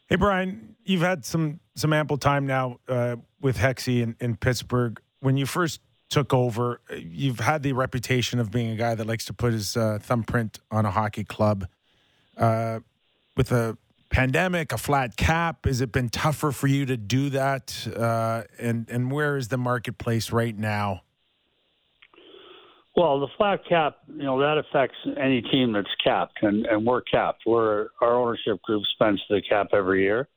Speaker 1: Hey Brian, you've had some some ample time now uh, with Hexie in, in Pittsburgh. When you first took over. You've had the reputation of being a guy that likes to put his uh, thumbprint on a hockey club. Uh, with a pandemic, a flat cap, has it been tougher for you to do that? Uh, and and where is the marketplace right now?
Speaker 6: Well, the flat cap, you know, that affects any team that's capped, and, and we're capped. We're our ownership group spends the cap every year,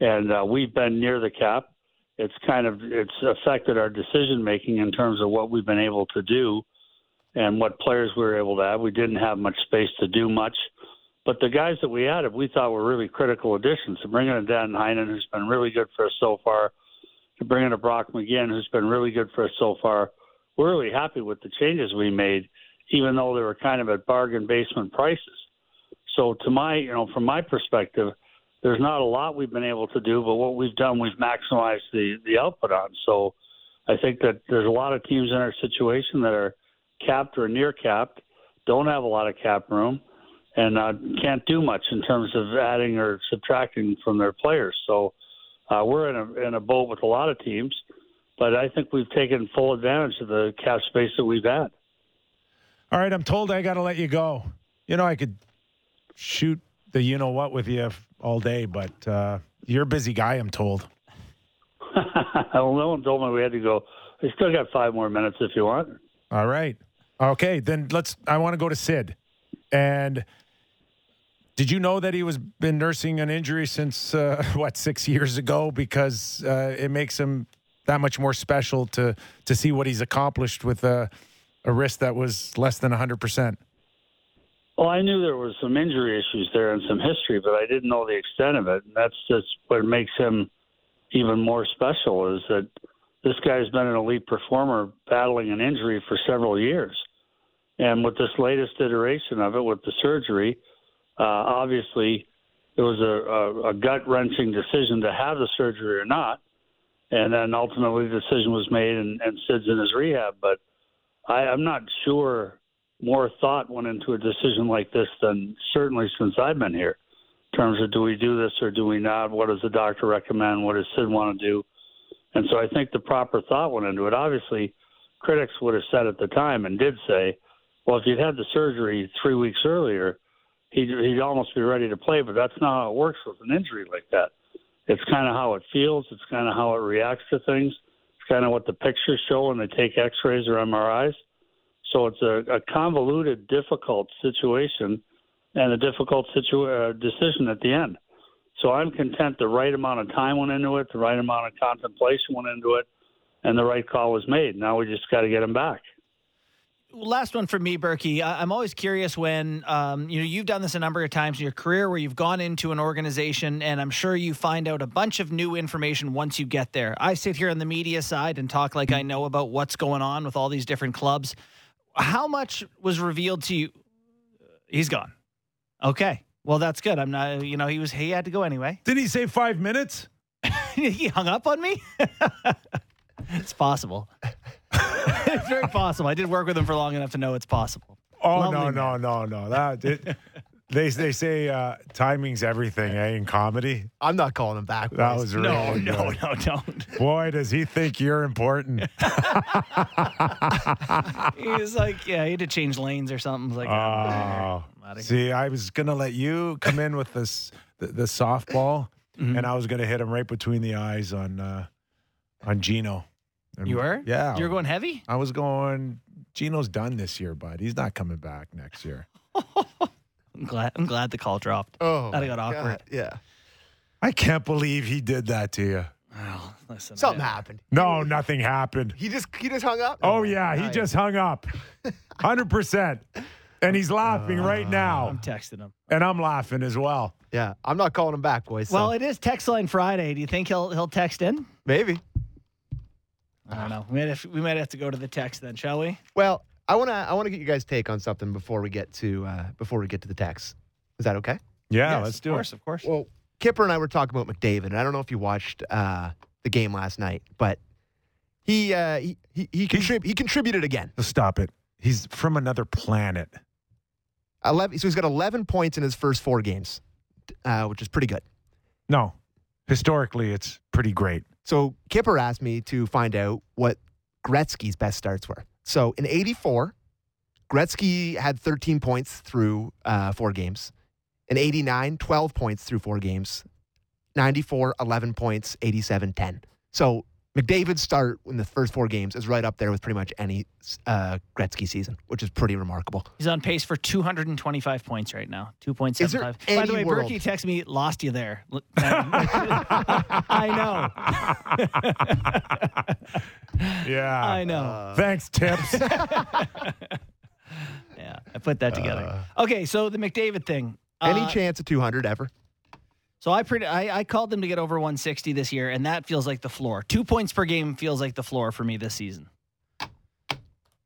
Speaker 6: and uh, we've been near the cap it's kind of it's affected our decision making in terms of what we've been able to do and what players we were able to have. We didn't have much space to do much, but the guys that we added, we thought were really critical additions. To bring in Dan Heinen, who's been really good for us so far, to bring in a Brock McGinn, who's been really good for us so far. We're really happy with the changes we made, even though they were kind of at bargain basement prices. So, to my, you know, from my perspective there's not a lot we've been able to do, but what we've done, we've maximized the the output on. So I think that there's a lot of teams in our situation that are capped or near capped, don't have a lot of cap room, and uh, can't do much in terms of adding or subtracting from their players. So uh, we're in a in a boat with a lot of teams, but I think we've taken full advantage of the cap space that we've had.
Speaker 1: All right, I'm told I got to let you go. You know, I could shoot the you know what with you all day, but uh, you're a busy guy, I'm told.
Speaker 6: well, no one told me we had to go. I still got five more minutes if you want.
Speaker 1: All right. Okay, then let's. I want to go to Sid. And did you know that he was been nursing an injury since uh, what six years ago? Because uh, it makes him that much more special to to see what he's accomplished with a, a wrist that was less than hundred percent.
Speaker 6: Well, I knew there was some injury issues there and some history, but I didn't know the extent of it. And that's just what makes him even more special is that this guy's been an elite performer battling an injury for several years. And with this latest iteration of it, with the surgery, uh, obviously it was a, a, a gut wrenching decision to have the surgery or not. And then ultimately the decision was made, and, and Sid's in his rehab. But I, I'm not sure more thought went into a decision like this than certainly since I've been here. In terms of do we do this or do we not? What does the doctor recommend? What does Sid want to do? And so I think the proper thought went into it. Obviously, critics would have said at the time and did say, well, if you'd had the surgery three weeks earlier, he'd, he'd almost be ready to play. But that's not how it works with an injury like that. It's kind of how it feels. It's kind of how it reacts to things. It's kind of what the pictures show when they take X-rays or MRIs. So it's a, a convoluted, difficult situation and a difficult situ- uh, decision at the end. So I'm content the right amount of time went into it, the right amount of contemplation went into it, and the right call was made. Now we just got to get him back.
Speaker 2: Last one for me, Berkey. I'm always curious when um, you know you've done this a number of times in your career where you've gone into an organization, and I'm sure you find out a bunch of new information once you get there. I sit here on the media side and talk like I know about what's going on with all these different clubs. How much was revealed to you? He's gone. Okay. Well, that's good. I'm not, you know, he was, he had to go anyway.
Speaker 1: Did he say five minutes?
Speaker 2: he hung up on me? it's possible. It's very possible. I did work with him for long enough to know it's possible.
Speaker 1: Oh
Speaker 2: Lovely
Speaker 1: no,
Speaker 2: man.
Speaker 1: no, no, no. That it, they they say uh, timing's everything, eh? In comedy,
Speaker 5: I'm not calling him back.
Speaker 1: that was really
Speaker 2: No,
Speaker 1: good.
Speaker 2: no, no, don't.
Speaker 1: Boy, does he think you're important.
Speaker 2: He was like, yeah, he had to change lanes or something. It's like,
Speaker 1: Oh,
Speaker 2: I'm outta here.
Speaker 1: see, I was gonna let you come in with this the, the softball,
Speaker 2: Mm-hmm.
Speaker 1: and I was gonna hit him right between the eyes on uh, on Gino. And-
Speaker 2: you were?
Speaker 1: Yeah.
Speaker 2: You were going heavy?
Speaker 1: I was going. Gino's done this year, bud. He's not coming back next year.
Speaker 2: I'm glad. I'm glad the call dropped.
Speaker 5: Oh,
Speaker 2: That'd got awkward.
Speaker 5: God, Yeah,
Speaker 1: I can't believe he did that to you.
Speaker 2: Well, listen,
Speaker 5: something
Speaker 2: I-
Speaker 5: happened.
Speaker 1: No, nothing happened.
Speaker 5: He just he just hung up.
Speaker 1: Oh yeah, he just hung up. Hundred percent. And he's laughing uh, right now.
Speaker 2: I'm texting him.
Speaker 1: And I'm laughing as well.
Speaker 5: Yeah, I'm not calling him back, boys. so
Speaker 2: Well, it is text line Friday. Do you think he'll he'll text in?
Speaker 5: maybe.
Speaker 2: I don't know. We might have, we might have to go to the text then, shall we?
Speaker 5: Well, I wanna I wanna get you guys' take on something before we get to uh, before we get to the text. Is that okay?
Speaker 1: Yeah,
Speaker 2: Yes,
Speaker 1: let's
Speaker 2: of
Speaker 1: do
Speaker 2: course,
Speaker 1: it.
Speaker 2: Of course,
Speaker 5: Well, Kipper and I were talking about McDavid, and I don't know if you watched uh, the game last night, but he uh, he he, he, contrib- he contributed again.
Speaker 1: Stop it. He's from another planet.
Speaker 5: Eleven. So he's got 11 points in his first four games, uh, which is pretty good.
Speaker 1: No. Historically, it's pretty great.
Speaker 5: So Kipper asked me to find out what Gretzky's best starts were. So in '84, Gretzky had 13 points through uh, four games. In '89, 12 points through four games. 94, 11 points. 87, 10. So McDavid's start in the first four games is right up there with pretty much any uh, Gretzky season, which is pretty remarkable.
Speaker 2: he's on pace for 225 points right now.
Speaker 5: Is there
Speaker 2: 2.75. By the way,
Speaker 5: world-
Speaker 2: Berkey texted me, "Lost you there." I know.
Speaker 1: Yeah.
Speaker 2: I know.
Speaker 1: Thanks, Tips.
Speaker 2: Yeah, I put that together. okay, so the McDavid thing.
Speaker 5: Any
Speaker 2: Uh,
Speaker 5: chance of 200 ever?
Speaker 2: So I, pred- I I called them to get over 160 this year, and that feels like the floor. Two points per game feels like the floor for me this season.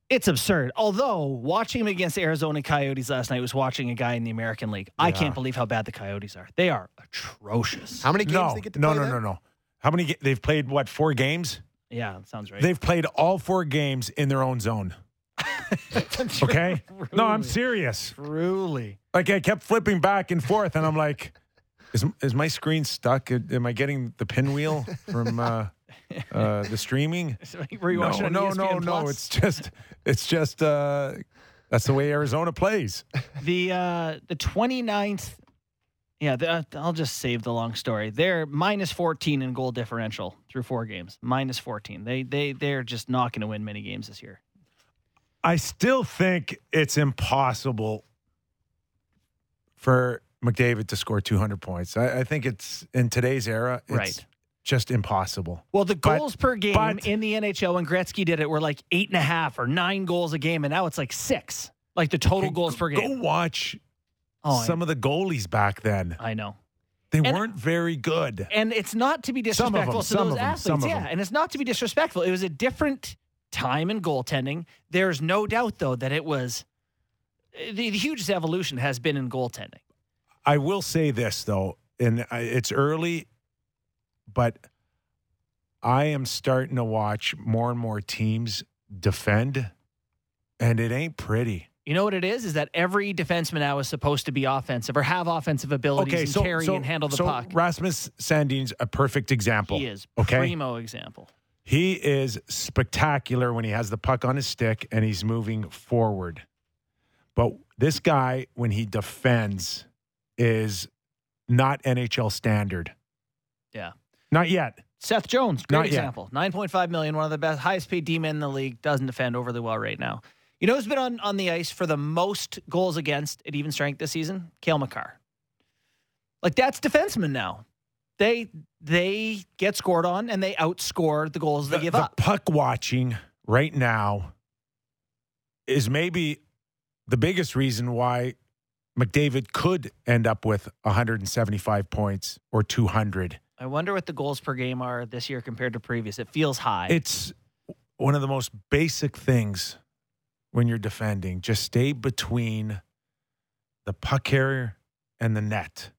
Speaker 2: It's absurd. Although watching him against the Arizona Coyotes last night was watching a guy in the American League. I can't believe how bad the Coyotes are. They are atrocious.
Speaker 5: How many games
Speaker 1: no,
Speaker 5: they get to
Speaker 1: no,
Speaker 5: play
Speaker 1: no,
Speaker 5: there?
Speaker 1: no, no. How many? They've played what? Four games.
Speaker 2: Yeah, sounds right.
Speaker 1: They've played all four games in their own zone. Okay. No, I'm serious.
Speaker 2: Truly.
Speaker 1: Like I kept flipping back and forth, and I'm like, "Is is my screen stuck? Am I getting the pinwheel from uh, uh, the streaming.
Speaker 2: Were you
Speaker 1: no,
Speaker 2: watching on
Speaker 1: no, no, no. It's just, it's just. Uh, that's the way Arizona plays.
Speaker 2: The uh, the 29th. Yeah, the, uh, I'll just save the long story. They're minus 14 in goal differential through four games. Minus 14. They they they're just not going to win many games this year.
Speaker 1: I still think it's impossible for McDavid to score 200 points. I, I think it's in today's era, it's
Speaker 2: Right.
Speaker 1: just impossible.
Speaker 2: Well, the
Speaker 1: But-
Speaker 2: goals per game
Speaker 1: but-
Speaker 2: in the NHL when Gretzky did it were like eight and a half or nine goals a game, and now it's like six. Like the total
Speaker 1: Okay,
Speaker 2: goals per game.
Speaker 1: Go watch
Speaker 2: Oh, I-
Speaker 1: some of the goalies back then.
Speaker 2: I know.
Speaker 1: They
Speaker 2: And-
Speaker 1: weren't very good.
Speaker 2: And it's not to be
Speaker 1: Some of them,
Speaker 2: disrespectful to
Speaker 1: some
Speaker 2: those
Speaker 1: of them,
Speaker 2: athletes.
Speaker 1: some of
Speaker 2: yeah,
Speaker 1: them.
Speaker 2: and it's not to be disrespectful. It was a different time in goaltending. There's no doubt, though, that it was the, the hugest evolution has been in goaltending.
Speaker 1: I will say this though, and it's early, but I am starting to watch more and more teams defend, and it ain't pretty.
Speaker 2: You know what it is? Is that every defenseman now is supposed to be offensive or have offensive abilities
Speaker 1: Okay,
Speaker 2: and
Speaker 1: so
Speaker 2: carry
Speaker 1: so,
Speaker 2: and handle the
Speaker 1: so
Speaker 2: puck.
Speaker 1: Rasmus Sandin's a perfect example.
Speaker 2: He is
Speaker 1: Okay.
Speaker 2: primo example.
Speaker 1: He is spectacular when he has the puck on his stick and he's moving forward. But this guy, when he defends, is not NHL standard.
Speaker 2: Yeah.
Speaker 1: Not yet.
Speaker 2: Seth Jones, great
Speaker 1: Not yet.
Speaker 2: example. Point five million, one of the best, highest paid D men in the league. Doesn't defend overly well right now. You know who's been on, on the ice for the most goals against at even strength this season? Cale Makar. Like that's defensemen now. They they get scored on and they outscore the goals they
Speaker 1: the,
Speaker 2: give
Speaker 1: the
Speaker 2: up.
Speaker 1: puck watching right now is maybe the biggest reason why McDavid could end up with 175 points or 200.
Speaker 2: I wonder what the goals per game are this year compared to previous. It feels high.
Speaker 1: It's one of the most basic things when you're defending. Just stay between the puck carrier and the net.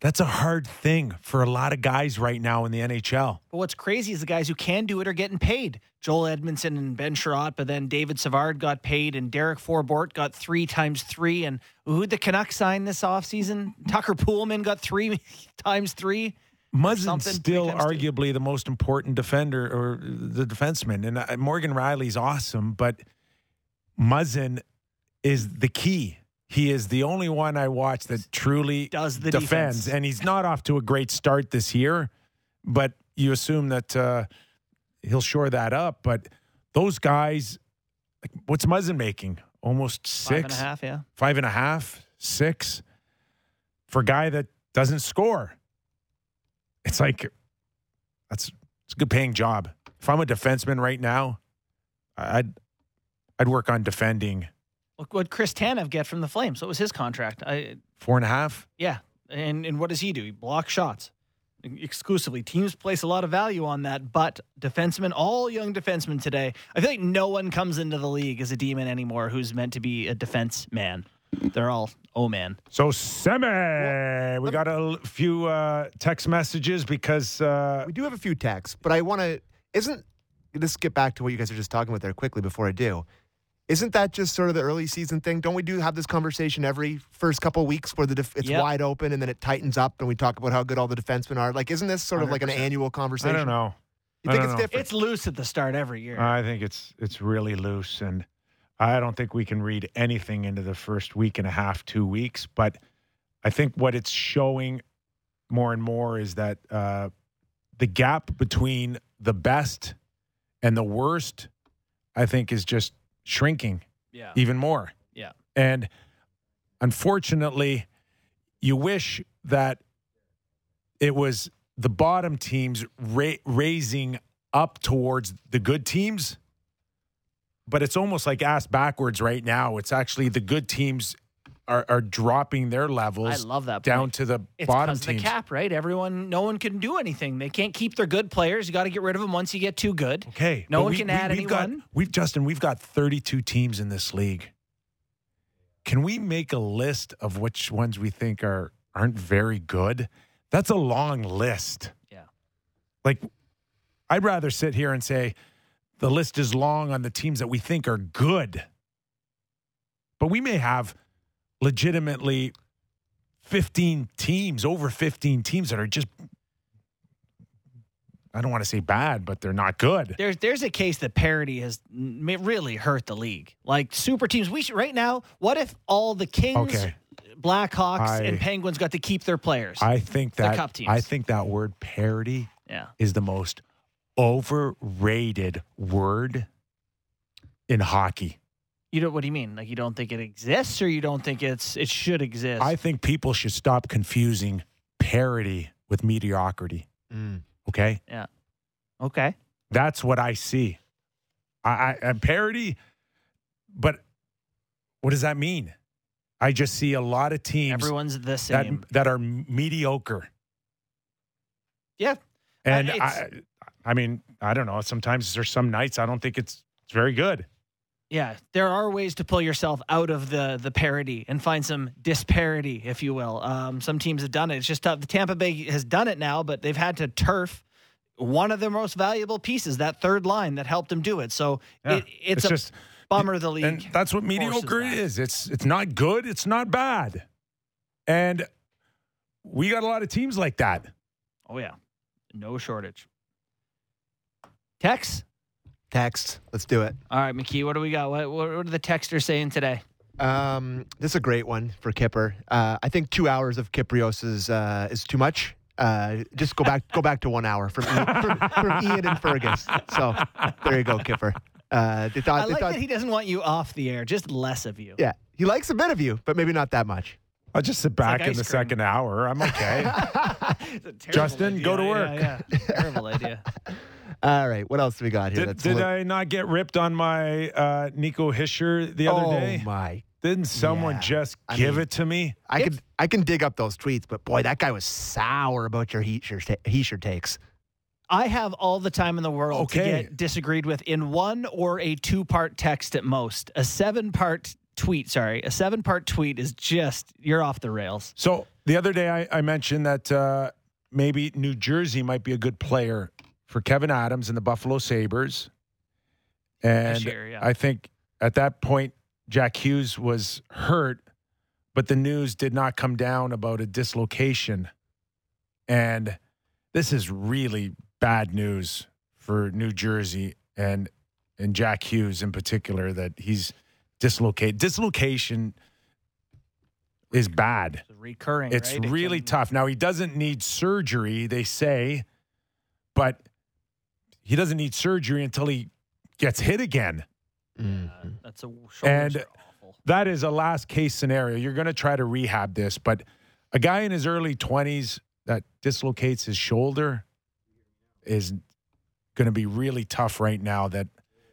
Speaker 1: That's a hard thing for a lot of guys right now in the NHL.
Speaker 2: But what's crazy is the guys who can do it are getting paid. Joel Edmundson and Ben Chiarot, but then David Savard got paid, and Derek Forbort got three times three. And who the Canucks signed this offseason? Tucker Poolman got three times three.
Speaker 1: Muzzin's still
Speaker 2: times two.
Speaker 1: arguably the most important defender or the defenseman. And uh, Morgan Rielly's awesome, but Muzzin is the key. He is the only one I watch that truly
Speaker 2: Does the
Speaker 1: defends.
Speaker 2: defense.
Speaker 1: And he's not off to a great start this year, but you assume that uh, he'll shore that up. But those guys, like, what's Muzzin making? Almost
Speaker 2: Five
Speaker 1: six,
Speaker 2: a half, yeah.
Speaker 1: five and a half, six for a guy that doesn't score. It's like that's it's a good paying job. If I'm a defenseman right now, I'd I'd work on defending
Speaker 2: Look what Chris Tanev get from the Flames. What was his contract? I
Speaker 1: four and a half.
Speaker 2: yeah. And and what does he do? He blocks shots exclusively. Teams place a lot of value on that, but defensemen, all young defensemen today, I feel like no one comes into the league as a demon anymore who's meant to be a defense man. They're all oh man.
Speaker 1: So semi, we got a few uh, text messages because uh,
Speaker 5: We do have a few texts, but I want to. Isn't let's get back to what you guys are just talking about there quickly before I do. Isn't that just sort of the early season thing? Don't we do have this conversation every first couple weeks where the def- it's
Speaker 2: Yep.
Speaker 5: wide open and then it tightens up and we talk about how good all the defensemen are? Like, isn't this sort of like an annual conversation?
Speaker 1: I don't know.
Speaker 5: You
Speaker 1: I
Speaker 5: think it's
Speaker 1: know.
Speaker 5: different?
Speaker 2: It's loose at the start every year.
Speaker 1: I think it's it's really loose, and I don't think we can read anything into the first week and a half, two weeks. But I think what it's showing more and more is that uh, the gap between the best and the worst, I think, is just shrinking
Speaker 2: yeah.
Speaker 1: even more.
Speaker 2: Yeah.
Speaker 1: And unfortunately, you wish that it was the bottom teams ra- raising up towards the good teams. But it's almost like ass backwards right now. It's actually the good teams are, are dropping their levels.
Speaker 2: I love that
Speaker 1: down
Speaker 2: point.
Speaker 1: to the
Speaker 2: It's
Speaker 1: bottom
Speaker 2: of the
Speaker 1: teams.
Speaker 2: cap, right? Everyone, no one can do anything. They can't keep their good players. You got to get rid of them once you get too good.
Speaker 1: Okay.
Speaker 2: No one
Speaker 1: we-
Speaker 2: can
Speaker 1: we-
Speaker 2: add
Speaker 1: we've got-
Speaker 2: anyone.
Speaker 1: we've Justin, we've got 32 teams in this league. Can we make a list of which ones we think are aren't very good? That's a long list.
Speaker 2: Yeah.
Speaker 1: Like I'd rather sit here and say the list is long on the teams that we think are good. But we may have legitimately 15 teams, over 15 teams that are just I don't want to say bad, but they're not good.
Speaker 2: There's there's a case that parity has really hurt the league. Like super teams, we should right now. What if all the Kings,
Speaker 1: Okay.
Speaker 2: Blackhawks,
Speaker 1: I-
Speaker 2: and Penguins got to keep their players?
Speaker 1: I think that
Speaker 2: cup teams.
Speaker 1: I think that word parity
Speaker 2: yeah,
Speaker 1: is the most overrated word in hockey.
Speaker 2: You don't. What do you mean? Like you don't think it exists, or you don't think it's it should exist?
Speaker 1: I think people should stop confusing parity with mediocrity.
Speaker 5: Mm.
Speaker 1: Okay, Yeah.
Speaker 2: okay.
Speaker 1: that's what I see. I, I and parity, but what does that mean? I just see a lot of teams
Speaker 2: Everyone's the
Speaker 1: that
Speaker 2: same.
Speaker 1: that are mediocre,
Speaker 2: yeah,
Speaker 1: and
Speaker 2: Uh,
Speaker 1: I, I mean, I don't know. Sometimes there's some nights I don't think it's it's very good.
Speaker 2: Yeah. There are ways to pull yourself out of the the parity and find some disparity, if you will. Um, some teams have done it. It's just tough. The Tampa Bay has done it now, but they've had to turf one of their most valuable pieces, that third line that helped them do it. So
Speaker 1: Yeah.
Speaker 2: it, it's,
Speaker 1: It's
Speaker 2: a
Speaker 1: just
Speaker 2: bummer the league.
Speaker 1: And that's what mediocre
Speaker 2: that.
Speaker 1: is. It's it's not good. It's not bad. And we got a lot of teams like that.
Speaker 2: Oh yeah, no shortage. Text.
Speaker 5: Text. Let's do it.
Speaker 2: All right, McKee. What do we got? What, what are the texters saying today?
Speaker 5: Um, this is a great one for Kipper. Uh, I think two hours of Kypreos is uh, is too much. Uh, just go back go back to one hour from Ian, from, from Ian and Fergus. So there you go, Kipper. Uh, they thought,
Speaker 2: I
Speaker 5: they
Speaker 2: like
Speaker 5: thought
Speaker 2: that he doesn't want you off the air, just less of you.
Speaker 5: yeah, he likes a bit of you, but maybe not that much.
Speaker 1: I'll just sit back
Speaker 2: like
Speaker 1: in the
Speaker 2: cream.
Speaker 1: second hour. I'm okay.
Speaker 2: It's a terrible
Speaker 1: Justin, go to work.
Speaker 2: Yeah, yeah. terrible idea.
Speaker 5: All right, what else do we got here?
Speaker 1: did
Speaker 5: that's
Speaker 1: did
Speaker 5: little-
Speaker 1: I not get ripped on my uh, Nico Hischier the other
Speaker 5: oh
Speaker 1: day?
Speaker 5: Oh my!
Speaker 1: Didn't someone
Speaker 5: Yeah.
Speaker 1: just
Speaker 5: I
Speaker 1: give
Speaker 5: mean-
Speaker 1: it to me?
Speaker 5: I could I can dig up those tweets, but boy, that guy was sour about your Hischier ta- takes.
Speaker 2: I have all the time in the world to get disagreed with in one or a two part text at most. A seven part tweet, sorry, a seven part tweet is just, you're off the rails.
Speaker 1: So the other day I, I mentioned that uh, maybe New Jersey might be a good player for Kevyn Adams and the Buffalo Sabres. And
Speaker 2: year, yeah.
Speaker 1: I think at that point, Jack Hughes was hurt, but the news did not come down about a dislocation. And this is really bad news for New Jersey and and Jack Hughes in particular that he's dislocated. Dislocation is bad.
Speaker 2: It's recurring.
Speaker 1: It's
Speaker 2: right? It
Speaker 1: really
Speaker 2: can-
Speaker 1: tough. Now he doesn't need surgery, they say, but he doesn't need surgery until he gets hit again.
Speaker 5: Mhm.
Speaker 2: That's a shoulders
Speaker 1: And-
Speaker 2: awful.
Speaker 1: That is a last case scenario. You're going to try to rehab this, but a guy in his early 20s that dislocates his shoulder is going to be really tough right now that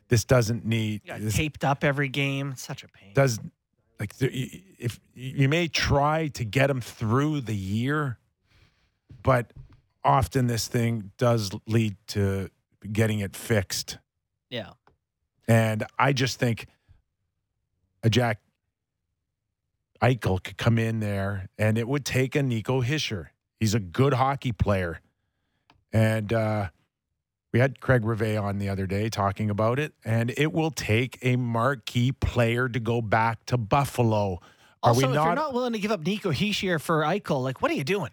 Speaker 1: this doesn't need this
Speaker 2: taped up every game. It's such a pain.
Speaker 1: does like if you may try to get them through the year but often this thing does lead to getting it fixed
Speaker 2: yeah.
Speaker 1: and i just think a jack eichel could come in there and it would take a nico hischier he's a good hockey player and uh we had Craig Rivet on the other day talking about it, and it will take a marquee player to go back to Buffalo. Are
Speaker 2: Also,
Speaker 1: we
Speaker 2: if
Speaker 1: not,
Speaker 2: you're not willing to give up Nico Hischier for Eichel, like, what are you doing?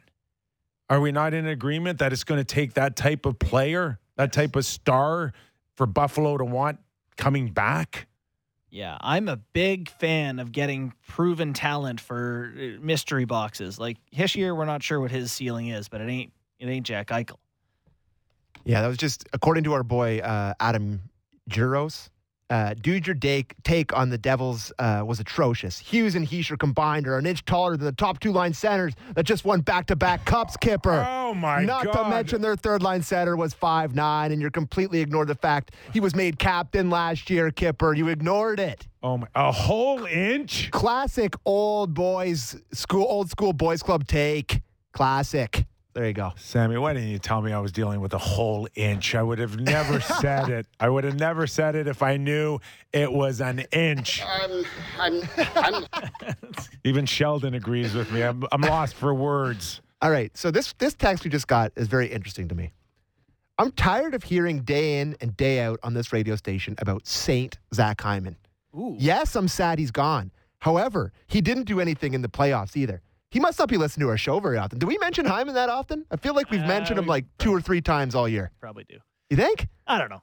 Speaker 1: Are we not in agreement that it's going to take that type of player, that type of star, for Buffalo to want coming back?
Speaker 2: Yeah, I'm a big fan of getting proven talent for uh, mystery boxes. Like Hischier, we're not sure what his ceiling is, but it ain't it ain't Jack Eichel.
Speaker 5: Yeah, that was just according to our boy uh, Adam Juros. Uh, dude, your day, take on the Devils uh, was atrocious. Hughes and Hischier combined are an inch taller than the top two line centers that just won back to back cups, Kipper.
Speaker 1: Oh my god.
Speaker 5: Not
Speaker 1: God!
Speaker 5: to mention their third line center was five nine, and you're completely ignored the fact he was made captain last year, Kipper. You ignored it.
Speaker 1: oh my, a whole inch.
Speaker 5: Classic old boys school, old school boys club take. Classic. There you go.
Speaker 1: Sammy, why didn't you tell me I was dealing with a whole inch? I would have never said it. I would have never said it if I knew it was an inch.
Speaker 3: I'm, I'm, I'm,
Speaker 1: Even Sheldon agrees with me. I'm, I'm lost for words.
Speaker 5: All right. So this this text we just got is very interesting to me. I'm tired of hearing day in and day out on this radio station about Saint Zach Hyman.
Speaker 2: Ooh,
Speaker 5: Yes, I'm sad he's gone. However, he didn't do anything in the playoffs either. He must not be listening to our show very often. Do we mention Hyman that often? I feel like we've
Speaker 2: Uh,
Speaker 5: mentioned him like two or three times all year.
Speaker 2: probably probably do.
Speaker 5: You think?
Speaker 2: I don't know.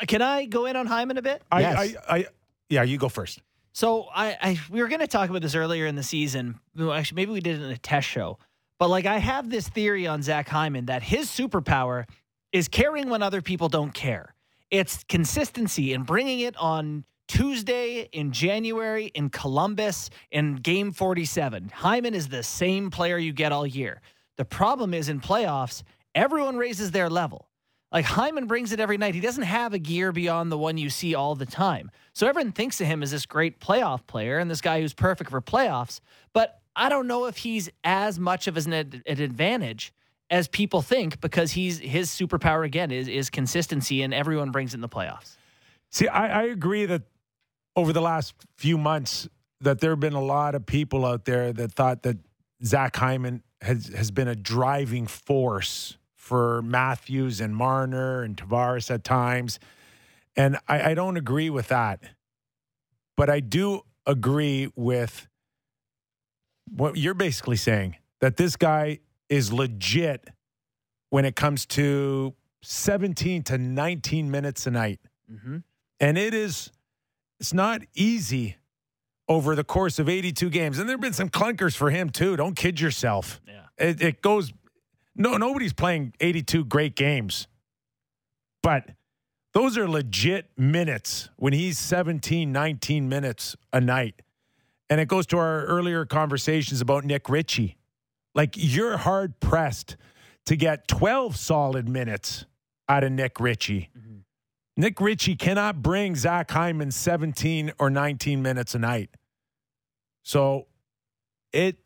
Speaker 2: Uh, Can I go in on Hyman a bit?
Speaker 1: I,
Speaker 5: Yes.
Speaker 1: I, I, yeah, you go first.
Speaker 2: So I, I we were going to talk about this earlier in the season. Well, Actually, maybe we did it in a test show. But like, I have this theory on Zach Hyman that his superpower is caring when other people don't care. It's consistency and bringing it on Tuesday in January in Columbus in Game 47. Hyman is the same player you get all year. The problem is in playoffs, everyone raises their level. Like Hyman brings it every night. He doesn't have a gear beyond the one you see all the time. So everyone thinks of him as this great playoff player and this guy who's perfect for playoffs. But I don't know if he's as much of an, an advantage as people think because he's his superpower again is is consistency and everyone brings it in the playoffs.
Speaker 1: See, I, I agree that over the last few months that there have been a lot of people out there that thought that Zach Hyman has has been a driving force for Matthews and Marner and Tavares at times. And I, I don't agree with that. But I do agree with what you're basically saying that this guy is legit when it comes to 17 to 19 minutes a night
Speaker 2: Mm-hmm.
Speaker 1: and it is it's not easy over the course of 82 games. And there have been some clunkers for him too. Don't kid yourself.
Speaker 2: Yeah.
Speaker 1: it, it goes no nobody's playing 82 great games. But those are legit minutes when he's 17 19 minutes a night. And it goes to our earlier conversations about nick ritchie. Like you're hard pressed to get 12 solid minutes out of nick ritchie mm-hmm. Nick Ritchie cannot bring Zach Hyman 17 or 19 minutes a night. So it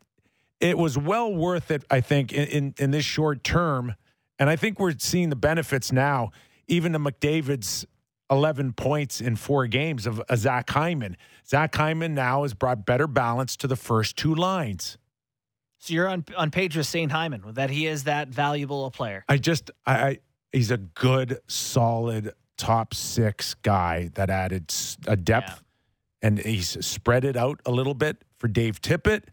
Speaker 1: it was well worth it, I think, in, in, in this short term. And I think we're seeing the benefits now, even to McDavid's 11 points in four games of a Zach Hyman. Zach Hyman now has brought better balance to the first two lines.
Speaker 2: So you're on on page with St. Hyman that he is that valuable a player.
Speaker 1: I just, I, I he's a good, solid top six guy that added a depth and he's spread it out a little bit for Dave Tippett.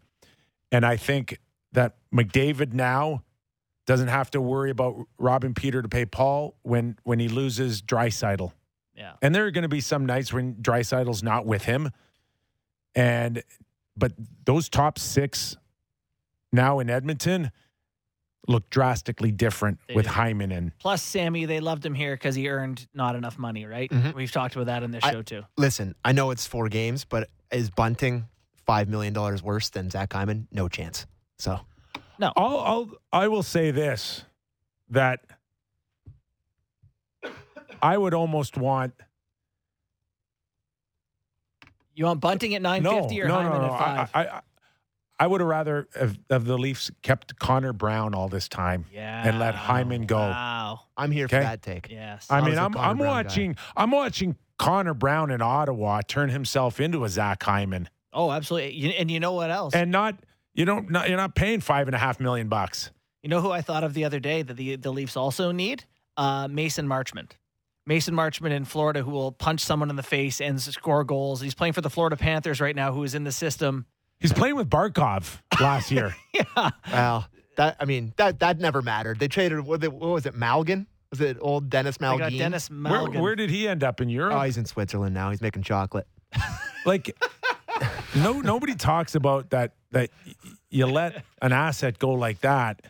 Speaker 1: And I think that McDavid now doesn't have to worry about robbing Peter to pay Paul when when he loses Draisaitl.
Speaker 2: Yeah.
Speaker 1: And there are going to be some nights when Draisaitl's not with him. And but those top six now in Edmonton look drastically different
Speaker 2: They
Speaker 1: with
Speaker 2: do.
Speaker 1: Hyman in.
Speaker 2: Plus, Sammy, they loved him here because he earned not enough money, right?
Speaker 5: Mhm.
Speaker 2: We've talked about that in this
Speaker 5: I-
Speaker 2: show too.
Speaker 5: Listen, I know it's four games, but is Bunting five million dollars worse than Zach Hyman? No chance. So
Speaker 2: No,
Speaker 1: I'll, I'll I will say this that I would almost want
Speaker 2: you want Bunting at nine fifty no or
Speaker 1: no
Speaker 2: Hyman
Speaker 1: no no
Speaker 2: at five?
Speaker 1: I, I I would have rather have, have the Leafs kept Connor Brown all this time
Speaker 2: yeah,
Speaker 1: and let Hyman go.
Speaker 2: Wow.
Speaker 5: I'm here
Speaker 1: Okay.
Speaker 5: for that take.
Speaker 2: Yes.
Speaker 1: I
Speaker 5: I
Speaker 1: mean
Speaker 5: was a
Speaker 1: I'm
Speaker 5: Connor
Speaker 1: I'm
Speaker 5: Brown guy.
Speaker 1: watching I'm watching Connor Brown in Ottawa turn himself into a Zach Hyman
Speaker 2: oh, absolutely. You, and you know what else?
Speaker 1: and not you don't not, you're not paying five and a half million bucks.
Speaker 2: You know who I thought of the other day that the, the Leafs also need? Uh, Mason Marchment. Mason Marchment in Florida, who will punch someone in the face and score goals. He's playing for the Florida Panthers right now, who is in the system.
Speaker 1: He's playing with Barkov last year.
Speaker 2: Yeah.
Speaker 5: Well, that I mean that that never mattered. They traded what, what was it? Malgin? Was it old Denis
Speaker 2: I
Speaker 5: Malgin?
Speaker 2: got Denis
Speaker 1: where,
Speaker 2: Malgin.
Speaker 1: where did he end up in Europe?
Speaker 5: Oh, he's in Switzerland now. He's making chocolate.
Speaker 1: like no nobody talks about that that you let an asset go like that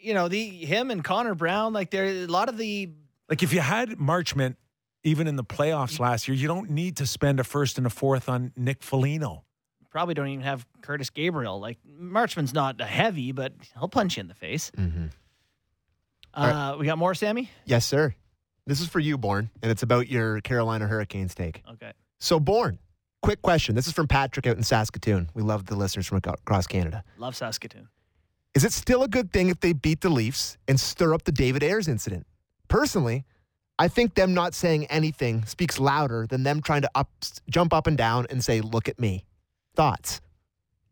Speaker 2: you know, the him and Connor Brown, like there a lot of the
Speaker 1: like if you had marchment even in the playoffs last year you don't need to spend a first and a fourth on nick Foligno.
Speaker 2: Probably don't even have Curtis Gabriel. Like Marchman's not heavy, but he'll punch you in the face.
Speaker 5: Mm-hmm.
Speaker 2: Uh, we got more, Sammy.
Speaker 5: Yes, sir. This is for you, Bourne, and it's about your Carolina Hurricanes take.
Speaker 2: Okay.
Speaker 5: So, Bourne, quick question. This is from Patrick out in Saskatoon. We love the listeners from across Canada.
Speaker 2: Love Saskatoon.
Speaker 5: Is it still a good thing if they beat the Leafs and stir up the David Ayres incident? Personally, I think them not saying anything speaks louder than them trying to up, jump up and down and say, "Look at me." Thoughts?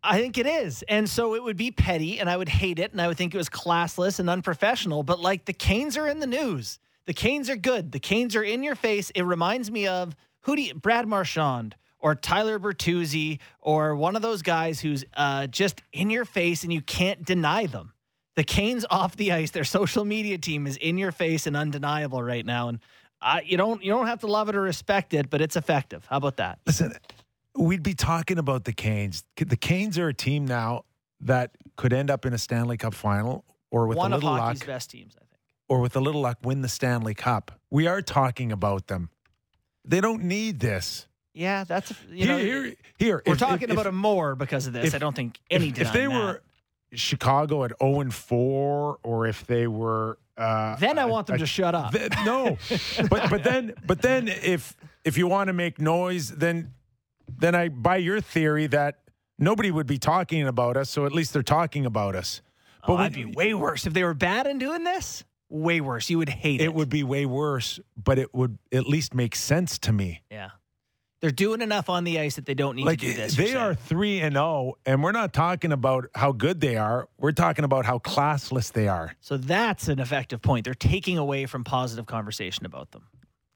Speaker 2: I think it is. And so it would be petty and I would hate it and I would think it was classless and unprofessional. But like the Canes are in the news. The Canes are good. The Canes are in your face. It reminds me of who do you, Brad Marchand or Tyler Bertuzzi or one of those guys who's uh, just in your face and you can't deny them. The Canes off the ice, their social media team is in your face and undeniable right now. And uh, you don't you don't have to love it or respect it, but it's effective. How about that?
Speaker 1: Listen, we'd be talking about the Canes. The Canes are a team now that could end up in a Stanley Cup final or with
Speaker 2: One
Speaker 1: a
Speaker 2: of
Speaker 1: little
Speaker 2: hockey's
Speaker 1: luck
Speaker 2: best teams, I think.
Speaker 1: or with a little luck win the Stanley Cup. We are talking about them. They don't need this.
Speaker 2: Yeah, that's you
Speaker 1: here,
Speaker 2: know
Speaker 1: here, here.
Speaker 2: we're
Speaker 1: if-
Speaker 2: talking
Speaker 1: if-
Speaker 2: about
Speaker 1: if-
Speaker 2: them more because of this.
Speaker 1: if-
Speaker 2: I don't think any
Speaker 1: if, if they
Speaker 2: denying
Speaker 1: were. Chicago at 0 and 4 or if they were uh,
Speaker 2: Then I want them to shut up.
Speaker 1: th- no. but but then but then if if you want to make noise then then I buy your theory that nobody would be talking about us so at least they're talking about us.
Speaker 2: But Oh, that'd be way worse if they were bad in doing this. Way worse. You would hate it.
Speaker 1: it would be way worse, but it would at least make sense to me.
Speaker 2: Yeah, they're doing enough on the ice that they don't need
Speaker 1: like
Speaker 2: to do this.
Speaker 1: they
Speaker 2: you're
Speaker 1: three and zero, and we're not talking about how good they are. We're talking about how classless they are.
Speaker 2: So that's an effective point. They're taking away from positive conversation about them.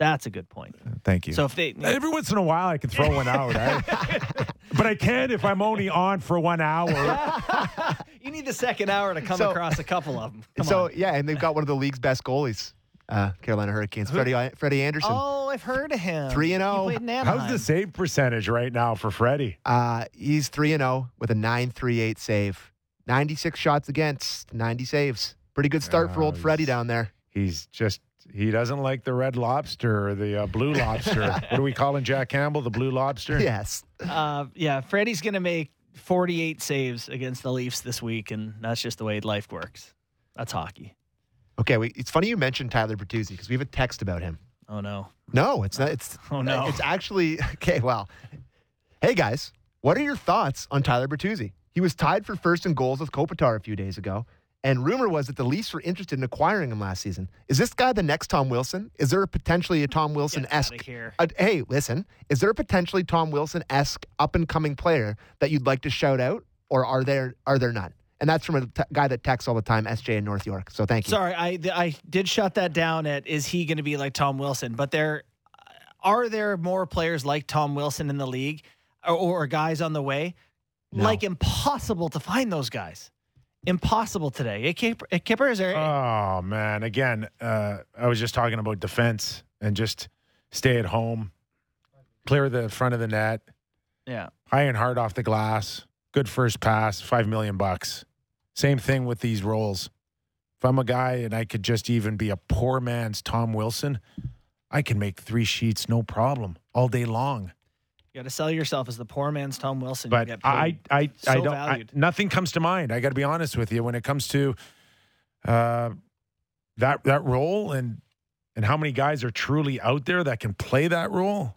Speaker 2: That's a good point.
Speaker 1: Thank you.
Speaker 2: So if they,
Speaker 1: Every once in a while, I can throw one out, eh? but I can't if I'm only on for one hour.
Speaker 2: you need the second hour to come
Speaker 5: So-
Speaker 2: across a couple of them. Come
Speaker 5: so
Speaker 2: on.
Speaker 5: yeah, and they've got one of the league's best goalies, uh, Carolina Hurricanes, Freddie Freddie Andersen.
Speaker 2: Oh, I've heard of him.
Speaker 5: Three and
Speaker 2: He
Speaker 5: oh.
Speaker 2: in Anaheim.
Speaker 1: How's the save percentage right now for Freddie?
Speaker 5: Uh, he's three and zero with a nine three eight save, ninety six shots against, ninety saves. Pretty good start for old
Speaker 1: Nice.
Speaker 5: Freddie down there.
Speaker 1: He's just he doesn't like the red lobster or the uh, blue lobster. what are we calling Jack Campbell? The blue lobster?
Speaker 5: Yes.
Speaker 2: Uh, yeah, Freddie's going to make 48 saves against the Leafs this week, and that's just the way life works. That's hockey.
Speaker 5: Okay, wait, it's funny you mentioned Tyler Bertuzzi because we have a text about him.
Speaker 2: Oh no.
Speaker 5: No, it's not. It's
Speaker 2: Oh, no.
Speaker 5: It's actually okay. Well, hey guys, what are your thoughts on Tyler Bertuzzi? He was tied for first in goals with Kopitar a few days ago, and rumor was that the Leafs were interested in acquiring him last season. Is this guy the next Tom Wilson? Is there a potentially a Tom Wilson esque?
Speaker 2: here.
Speaker 5: Uh, hey, listen, is there a potentially Tom Wilson esque up and coming player that you'd like to shout out, or are there are there none? And that's from a t- guy that texts all the time, SJ in North York. So thank you.
Speaker 2: Sorry, I I did shut that down at is he going to be like Tom Wilson? But there are there more players like Tom Wilson in the league or, or guys on the way?
Speaker 5: No.
Speaker 2: Like impossible to find those guys. Impossible today. Hey, Kyper, hey, is there?
Speaker 1: Oh man! Again, uh, I was just talking about defense and just stay at home, clear the front of the net,
Speaker 2: yeah.
Speaker 1: high and hard off the glass, good first pass, five million bucks. Same thing with these roles. If I'm a guy and I could just even be a poor man's Tom Wilson, I can make three sheets no problem all day long.
Speaker 2: You got to sell yourself as the poor man's Tom Wilson.
Speaker 1: But I. I,
Speaker 2: so
Speaker 1: I don't. I, nothing comes to mind. I got to be honest with you when it comes to uh, that that role and and how many guys are truly out there that can play that role.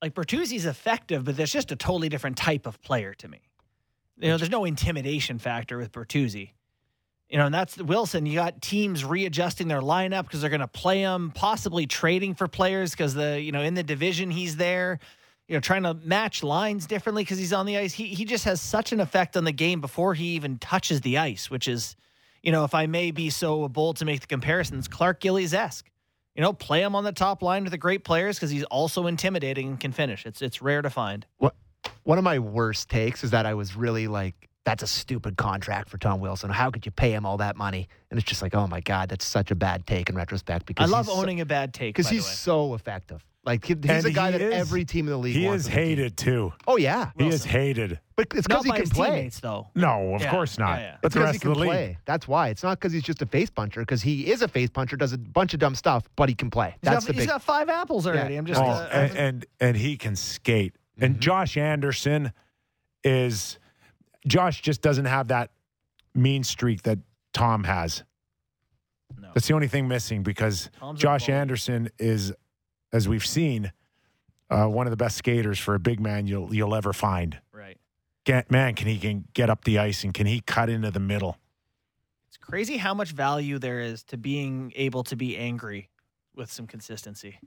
Speaker 2: like Bertuzzi's effective, but there's just a totally different type of player to me. You know, there's no intimidation factor with Bertuzzi. You know, and that's Wilson. You got teams readjusting their lineup because they're going to play him, possibly trading for players because the you know in the division he's there. You know, trying to match lines differently because he's on the ice. He he just has such an effect on the game before he even touches the ice, which is, you know, if I may be so bold to make the comparisons, Clark Gillies esque. You know, play him on the top line with the great players because he's also intimidating and can finish. It's it's rare to find.
Speaker 5: What one of my worst takes is that I was really like, that's a stupid contract for Tom Wilson. How could you pay him all that money? And it's just like, oh my god, that's such a bad take in retrospect. Because
Speaker 2: I love
Speaker 5: he's so-
Speaker 2: owning a bad take
Speaker 5: because he's so effective. Like he's
Speaker 1: And
Speaker 5: a guy
Speaker 1: he
Speaker 5: that
Speaker 1: is-
Speaker 5: every team in the league
Speaker 1: He
Speaker 5: wants
Speaker 1: is
Speaker 5: on the team.
Speaker 1: hated too.
Speaker 5: Oh yeah,
Speaker 1: He is
Speaker 2: Wilson.
Speaker 1: hated.
Speaker 5: but it's
Speaker 2: Not
Speaker 5: because he
Speaker 2: by
Speaker 5: can
Speaker 2: his
Speaker 5: play.
Speaker 2: teammates though.
Speaker 1: No, of
Speaker 2: Yeah,
Speaker 1: course not.
Speaker 2: yeah, yeah.
Speaker 1: But
Speaker 5: It's
Speaker 1: the
Speaker 5: because
Speaker 1: rest
Speaker 5: he
Speaker 1: of
Speaker 5: can
Speaker 1: the league.
Speaker 5: play. That's why. It's not because he's just a face puncher. Because he is a face puncher, does a bunch of dumb stuff, but he can play.
Speaker 2: He's
Speaker 5: That's
Speaker 2: got,
Speaker 5: the
Speaker 2: he's
Speaker 5: big.
Speaker 2: got five apples already. I'm just
Speaker 1: Oh,
Speaker 2: uh,
Speaker 1: and, and and he can skate.
Speaker 5: Mm-hmm.
Speaker 1: And Josh Anderson is Josh just doesn't have that mean streak that Tom has.
Speaker 2: No.
Speaker 1: That's the only thing missing because
Speaker 2: Tom's a
Speaker 1: Josh
Speaker 2: baller.
Speaker 1: Anderson is, as we've seen, uh, one of the best skaters for a big man you'll you'll ever find.
Speaker 2: right.
Speaker 1: Get, man, can he can get up the ice and can he cut into the middle?
Speaker 2: It's crazy how much value there is to being able to be angry with some consistency.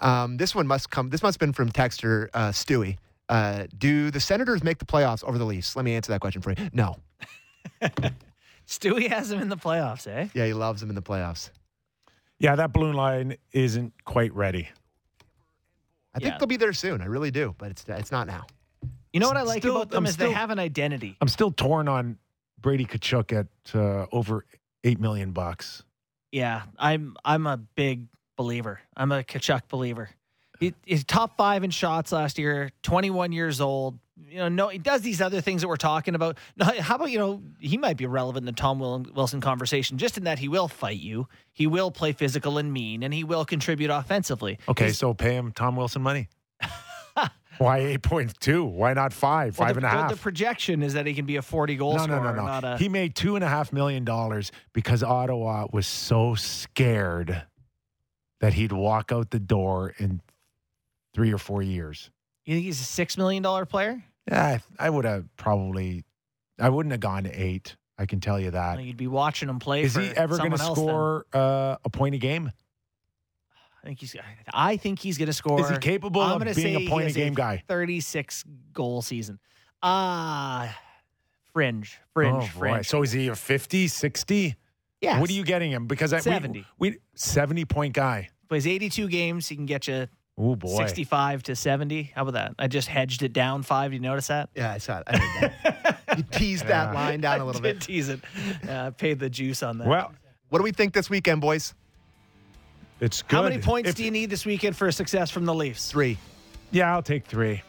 Speaker 5: Um, this one must come. This must have been from texter uh, Stewie. Uh, do the Senators make the playoffs over the Leafs? Let me answer that question for you. No.
Speaker 2: Stewie has him in the playoffs, eh?
Speaker 5: Yeah, he loves them in the playoffs.
Speaker 1: Yeah, that balloon line isn't quite ready.
Speaker 5: I think
Speaker 2: Yeah.
Speaker 5: they'll be there soon. I really do, but it's it's not now.
Speaker 2: You know what I like
Speaker 1: Still-
Speaker 2: about them
Speaker 1: I'm
Speaker 2: is they have an identity.
Speaker 1: I'm still torn on Brady Tkachuk at uh, over eight million bucks.
Speaker 2: Yeah, I'm I'm a big believer. I'm a Tkachuk believer. He, he's top five in shots last year. 21 years old. You know, no, he does these other things that we're talking about. How about you know he might be relevant in the Tom Wilson conversation, just in that he will fight you, he will play physical and mean, and he will contribute offensively.
Speaker 1: Okay,
Speaker 2: He's-
Speaker 1: so pay him Tom Wilson money. Why eight point two? Why not five?
Speaker 2: well,
Speaker 1: Five
Speaker 2: the,
Speaker 1: and a half?
Speaker 2: The projection is that he can be a 40 goal
Speaker 1: no, no,
Speaker 2: scorer.
Speaker 1: no, no.
Speaker 2: A,
Speaker 1: He made two and a half million dollars because Ottawa was so scared that he'd walk out the door in three or four years.
Speaker 2: you think he's a six million dollar player?
Speaker 1: Yeah, I, I would have probably. I wouldn't have gone to eight. I can tell you that.
Speaker 2: Well, you'd be watching him play.
Speaker 1: Is he ever going to
Speaker 2: someone else then.
Speaker 1: score uh, a point a game?
Speaker 2: I think he's. I think he's going to score.
Speaker 1: Is he capable
Speaker 2: I'm
Speaker 1: of being a point a game guy?
Speaker 2: 36 goal season. Ah, fringe, fringe,
Speaker 1: oh,
Speaker 2: fringe.
Speaker 1: boy. So is he a 50, 60?
Speaker 2: yeah.
Speaker 1: What are you getting him? Because I,
Speaker 2: 70.
Speaker 1: We, we 70 point guy.
Speaker 2: Plays 82 games. He can get you
Speaker 1: Oh boy.
Speaker 2: 65 to 70. How about that? I just hedged it down five. You notice that?
Speaker 5: Yeah, I saw it. I heard that. you teased that line down a little
Speaker 2: did
Speaker 5: bit.
Speaker 2: tease it. Uh, paid the juice on that.
Speaker 1: Well,
Speaker 5: What do we think this weekend, boys?
Speaker 1: it's good.
Speaker 2: How many points
Speaker 1: If-
Speaker 2: do you need this weekend for a success from the Leafs?
Speaker 5: Three.
Speaker 1: Yeah, I'll take three.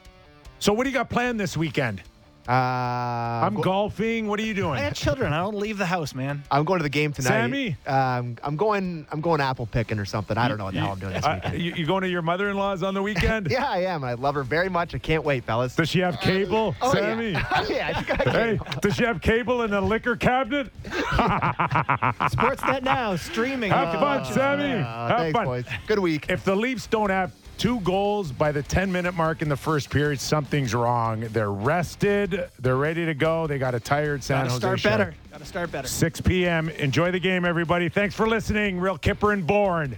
Speaker 1: So what do you got planned this weekend?
Speaker 5: Uh,
Speaker 1: I'm
Speaker 5: go-
Speaker 1: golfing. What are you doing?
Speaker 2: I
Speaker 1: doing?
Speaker 2: got children. I don't leave the house, man.
Speaker 5: I'm going to the game tonight.
Speaker 1: Sammy?
Speaker 5: Um, I'm going. I'm going apple picking or something. I don't know what the hell I'm doing this
Speaker 1: Uh,
Speaker 5: weekend.
Speaker 1: you, you going to your mother-in-law's on the weekend?
Speaker 5: yeah, I am. I love her very much. I can't wait, fellas.
Speaker 1: Does she have cable,
Speaker 5: Oh,
Speaker 1: Sammy?
Speaker 5: yeah. yeah, I got
Speaker 1: Hey,
Speaker 5: cable.
Speaker 1: does she have cable in the liquor cabinet?
Speaker 2: Sportsnet now streaming.
Speaker 1: Have
Speaker 2: Uh,
Speaker 1: fun, Sammy.
Speaker 5: Uh,
Speaker 1: have
Speaker 5: thanks,
Speaker 1: fun.
Speaker 5: boys. Good week.
Speaker 1: If the Leafs don't have two goals by the 10 minute mark in the first period, something's wrong. They're rested. They're ready to go. They got a tired San
Speaker 2: Gotta
Speaker 1: Jose
Speaker 2: start better. Gotta start better.
Speaker 1: 6 p.m. Enjoy the game, everybody. Thanks for listening. Real Kyper and Bourne.